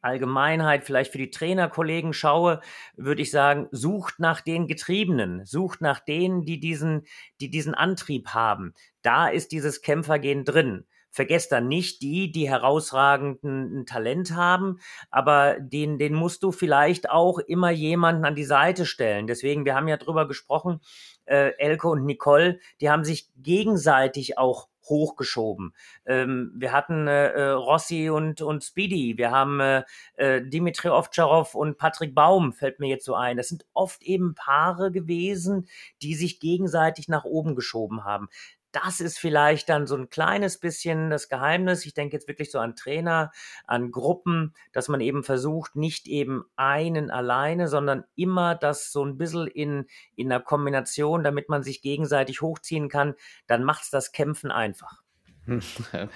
Allgemeinheit, vielleicht für die Trainerkollegen schaue, würde ich sagen, sucht nach den Getriebenen, sucht nach denen, die diesen, die diesen Antrieb haben. Da ist dieses Kämpfergehen drin. Vergesst dann nicht die, die herausragenden Talent haben, aber den, den musst du vielleicht auch immer jemanden an die Seite stellen. Deswegen, wir haben ja drüber gesprochen, äh, Elke und Nicole, die haben sich gegenseitig auch hochgeschoben. Ähm, wir hatten äh, äh, Rossi und, und Speedy, wir haben äh, äh, Dimitri Ovtcharov und Patrick Baum, fällt mir jetzt so ein. Das sind oft eben Paare gewesen, die sich gegenseitig nach oben geschoben haben das ist vielleicht dann so ein kleines bisschen das Geheimnis. Ich denke jetzt wirklich so an Trainer, an Gruppen, dass man eben versucht, nicht eben einen alleine, sondern immer das so ein bisschen in, in einer Kombination, damit man sich gegenseitig hochziehen kann. Dann macht es das Kämpfen einfach.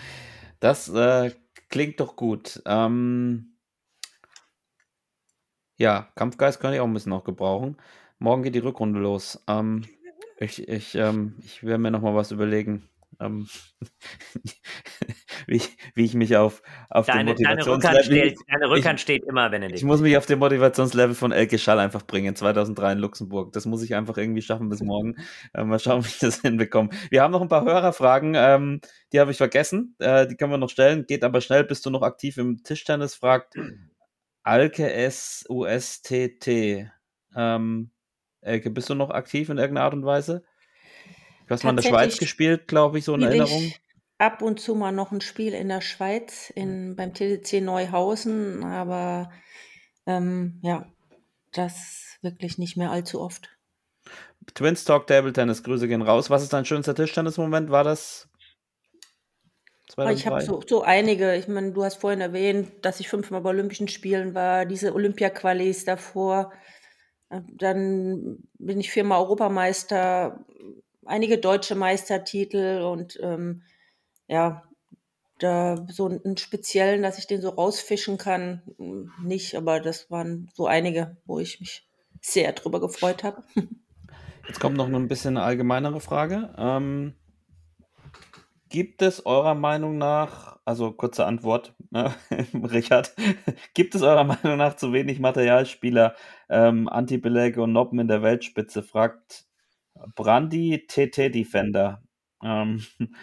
Das äh, klingt doch gut. Ähm, ja, Kampfgeist kann ich auch ein bisschen noch gebrauchen. Morgen geht die Rückrunde los. Ähm, ich, ich, ähm, ich werde mir noch mal was überlegen. ähm, wie, wie ich mich auf, auf Deine, den deine Rückhand, Motivationslevel... steht, deine Rückhand ich, steht immer, ich Benedikt. muss mich auf den Motivationslevel von Elke Schall einfach bringen, 2003 in Luxemburg. Das muss ich einfach irgendwie schaffen bis morgen. Äh, mal schauen, wie ich das hinbekomme. Wir haben noch ein paar Hörerfragen, ähm, die habe ich vergessen. Äh, die können wir noch stellen. Geht aber schnell. Bist du noch aktiv im Tischtennis? Fragt Alke S U S T T. Ähm, Elke, bist du noch aktiv in irgendeiner Art und Weise? Du hast mal in der Schweiz gespielt, glaube ich, so in Erinnerung. ich ab und zu mal noch ein Spiel in der Schweiz, in, beim TDC Neuhausen, aber ähm, ja, das wirklich nicht mehr allzu oft. Twins Talk Table Tennis, Grüße gehen raus. Was ist dein schönster Tischtennis-Moment? War das Aber ich habe 2003? so, so einige. Ich meine, du hast vorhin erwähnt, dass ich fünfmal bei Olympischen Spielen war, diese Olympia-Qualis davor. Dann bin ich viermal Europameister, einige deutsche Meistertitel und ähm, ja, da so einen speziellen, dass ich den so rausfischen kann, nicht, aber das waren so einige, wo ich mich sehr drüber gefreut habe. Jetzt kommt noch ein bisschen eine allgemeinere Frage. Ähm, gibt es eurer Meinung nach, also kurze Antwort, ne, Richard, gibt es eurer Meinung nach zu wenig Materialspieler, ähm, Anti-Beläge und Noppen in der Weltspitze? Fragt Brandy TT Defender. Ähm,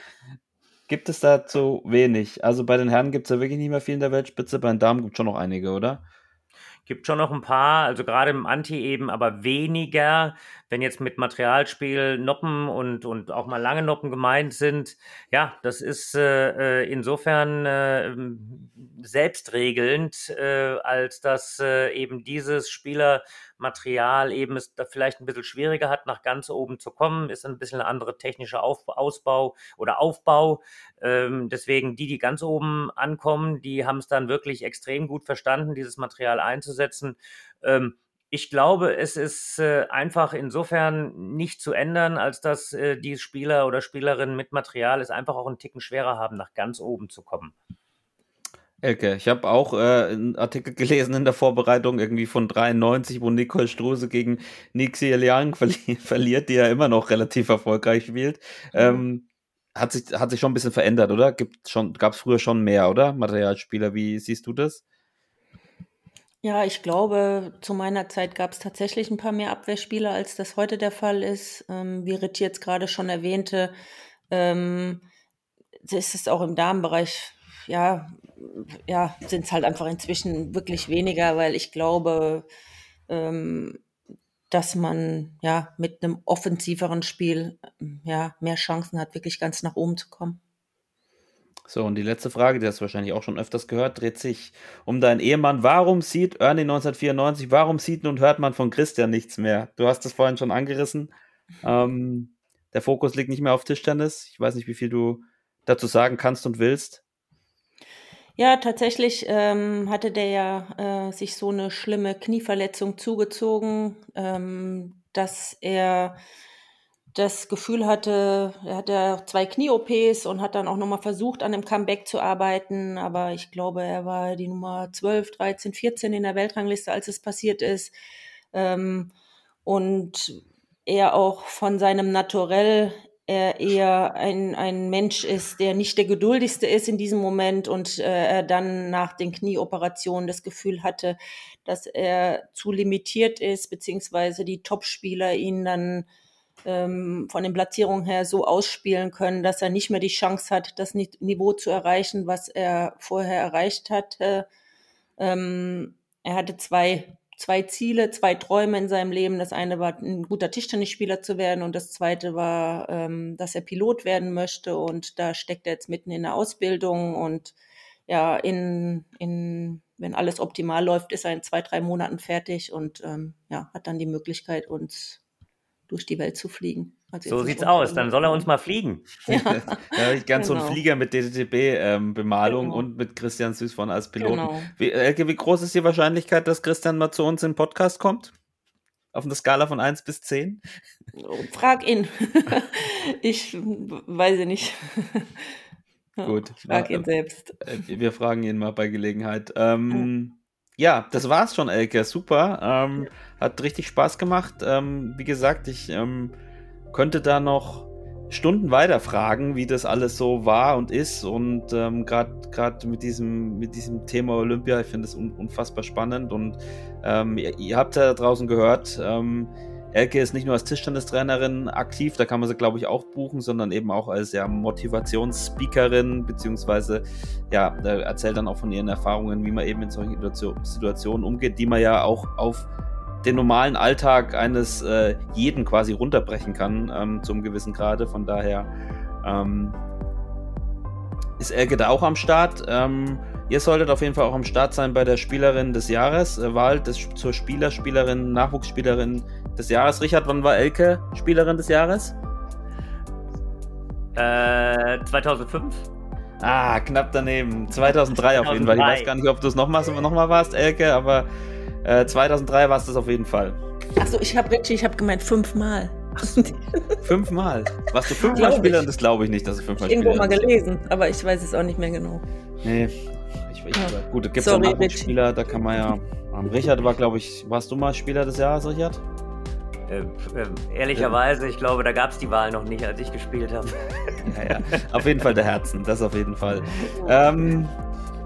gibt es da zu wenig? Also bei den Herren gibt es ja wirklich nicht mehr viel in der Weltspitze, bei den Damen gibt es schon noch einige, oder? Gibt schon noch ein paar, also gerade im Anti eben, aber weniger, wenn jetzt mit Materialspiel Noppen und, und auch mal lange Noppen gemeint sind. Ja, das ist äh, äh, insofern äh, selbstregelnd, äh, als dass äh, eben dieses Spielermaterial eben es da vielleicht ein bisschen schwieriger hat, nach ganz oben zu kommen, ist ein bisschen eine andere technische Auf Ausbau oder Aufbau. Ähm, deswegen die, die ganz oben ankommen, die haben es dann wirklich extrem gut verstanden, dieses Material einzusetzen. Ähm, ich glaube, es ist äh, einfach insofern nicht zu ändern, als dass äh, die Spieler oder Spielerinnen mit Material es einfach auch einen Ticken schwerer haben, nach ganz oben zu kommen. Elke, ich habe auch äh, einen Artikel gelesen in der Vorbereitung, irgendwie von 93, wo Nicole Struse gegen Nixie Liang verli verliert, die ja immer noch relativ erfolgreich spielt. Ähm, hat, sich, hat sich schon ein bisschen verändert, oder? Gab es früher schon mehr, oder? Materialspieler, wie siehst du das? Ja, ich glaube, zu meiner Zeit gab es tatsächlich ein paar mehr Abwehrspieler, als das heute der Fall ist. Ähm, wie Ritt jetzt gerade schon erwähnte, ähm, ist es auch im Damenbereich, ja, ja, sind es halt einfach inzwischen wirklich weniger, weil ich glaube, ähm, dass man ja mit einem offensiveren Spiel ja mehr Chancen hat, wirklich ganz nach oben zu kommen. So, und die letzte Frage, die hast du wahrscheinlich auch schon öfters gehört, dreht sich um deinen Ehemann. Warum sieht Ernie 1994, warum sieht und hört man von Christian nichts mehr? Du hast das vorhin schon angerissen. Ähm, der Fokus liegt nicht mehr auf Tischtennis. Ich weiß nicht, wie viel du dazu sagen kannst und willst. Ja, tatsächlich ähm, hatte der ja äh, sich so eine schlimme Knieverletzung zugezogen, ähm, dass er das Gefühl hatte, er hatte zwei Knie-OPs und hat dann auch nochmal versucht, an dem Comeback zu arbeiten. Aber ich glaube, er war die Nummer 12, 13, 14 in der Weltrangliste, als es passiert ist. Ähm, und er auch von seinem Naturell er eher ein, ein Mensch ist, der nicht der geduldigste ist in diesem Moment und äh, er dann nach den Knieoperationen das Gefühl hatte, dass er zu limitiert ist, beziehungsweise die Topspieler ihn dann ähm, von den Platzierungen her so ausspielen können, dass er nicht mehr die Chance hat, das Ni- Niveau zu erreichen, was er vorher erreicht hatte. Ähm, er hatte zwei, zwei Ziele, zwei Träume in seinem Leben. Das eine war, ein guter Tischtennisspieler zu werden und das zweite war, ähm, dass er Pilot werden möchte und da steckt er jetzt mitten in der Ausbildung und ja, in, in, wenn alles optimal läuft, ist er in zwei, drei Monaten fertig und ähm, ja, hat dann die Möglichkeit, uns durch die Welt zu fliegen. Also So sieht's aus. Dann soll er uns mal fliegen. Ja, Ja, ich ganz so ein Genau. Flieger mit DTB-Bemalung Genau. und mit Christian Süßborn als Piloten. Genau. Wie, Elke, wie groß ist die Wahrscheinlichkeit, dass Christian mal zu uns in den Podcast kommt? Auf einer Skala von 1 bis 10? frag ihn. ich weiß nicht. Gut. Frag ihn selbst. Äh, Wir fragen ihn mal bei Gelegenheit. Ähm, ja, das war's schon, Elke. Super. Ähm, hat richtig Spaß gemacht. Ähm, wie gesagt, ich ähm, könnte da noch Stunden weiter fragen, wie das alles so war und ist. Und ähm, gerade mit diesem, mit diesem Thema Olympia, ich finde es un unfassbar spannend. Und ähm, ihr, ihr, habt ja draußen gehört, ähm, Elke ist nicht nur als Tischtennistrainerin aktiv, da kann man sie, glaube ich, auch buchen, sondern eben auch als ja, Motivationsspeakerin, beziehungsweise ja, erzählt dann auch von ihren Erfahrungen, wie man eben in solchen Situationen umgeht, die man ja auch auf den normalen Alltag eines äh, jeden quasi runterbrechen kann, ähm, zum gewissen Grade. Von daher ähm, ist Elke da auch am Start. Ähm, ihr solltet auf jeden Fall auch am Start sein bei der Spielerin des Jahres, äh, Wahl des, zur Spieler, Spielerin, Nachwuchsspielerin des Jahres. Richard, wann war Elke Spielerin des Jahres? Äh, 2005. Ah, knapp daneben. 2003 auf jeden Fall. Ich weiß gar nicht, ob du es nochmal noch mal warst, Elke, aber äh, 2003 war es das auf jeden Fall. Achso, ich habe richtig, ich habe gemeint fünfmal. fünfmal? Warst du fünfmal Spielerin? Das glaube ich nicht, dass du fünfmal Irgendwo mal gelesen, aber ich weiß es auch nicht mehr genau. Nee, ich, ich, ja. gut, es gibt ja Nachwuchsspieler, da kann man ja. Ähm, Richard war, glaube ich, warst du mal Spieler des Jahres, Richard? Äh, äh, ehrlicherweise, ich glaube, da gab es die Wahl noch nicht, als ich gespielt habe. ja, ja. Auf jeden Fall der Herzen, das auf jeden Fall. Ähm,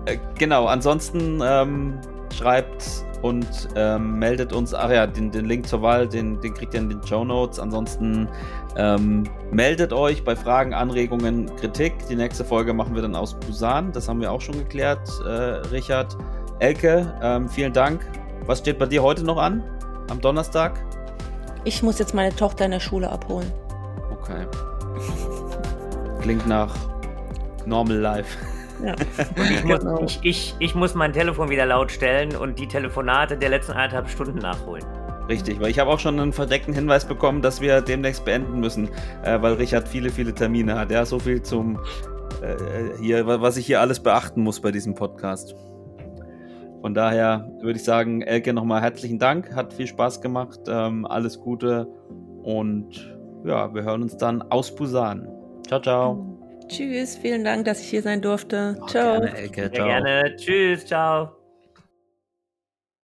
äh, genau, ansonsten ähm, schreibt und ähm, meldet uns, ach ja, den, den, Link zur Wahl, den, den kriegt ihr in den Show Notes. Ansonsten ähm, meldet euch bei Fragen, Anregungen, Kritik. Die nächste Folge machen wir dann aus Busan, das haben wir auch schon geklärt, äh, Richard. Elke, ähm, vielen Dank. Was steht bei dir heute noch an? Am Donnerstag? Ich muss jetzt meine Tochter in der Schule abholen. Okay. Klingt nach Normal Life. Ja. Ich muss, genau. ich, ich, ich, muss mein Telefon wieder laut stellen und die Telefonate der letzten eineinhalb Stunden nachholen. Richtig, weil ich habe auch schon einen verdeckten Hinweis bekommen, dass wir demnächst beenden müssen, äh, weil Richard viele, viele Termine hat. Ja, so viel zum äh, hier, was ich hier alles beachten muss bei diesem Podcast. Von daher würde ich sagen, Elke, nochmal herzlichen Dank, hat viel Spaß gemacht, ähm, alles Gute und ja, wir hören uns dann aus Busan. Ciao, ciao. Tschüss, vielen Dank, dass ich hier sein durfte. Oh, ciao. Gerne, Elke. Ciao. Sehr gerne. Tschüss, ciao.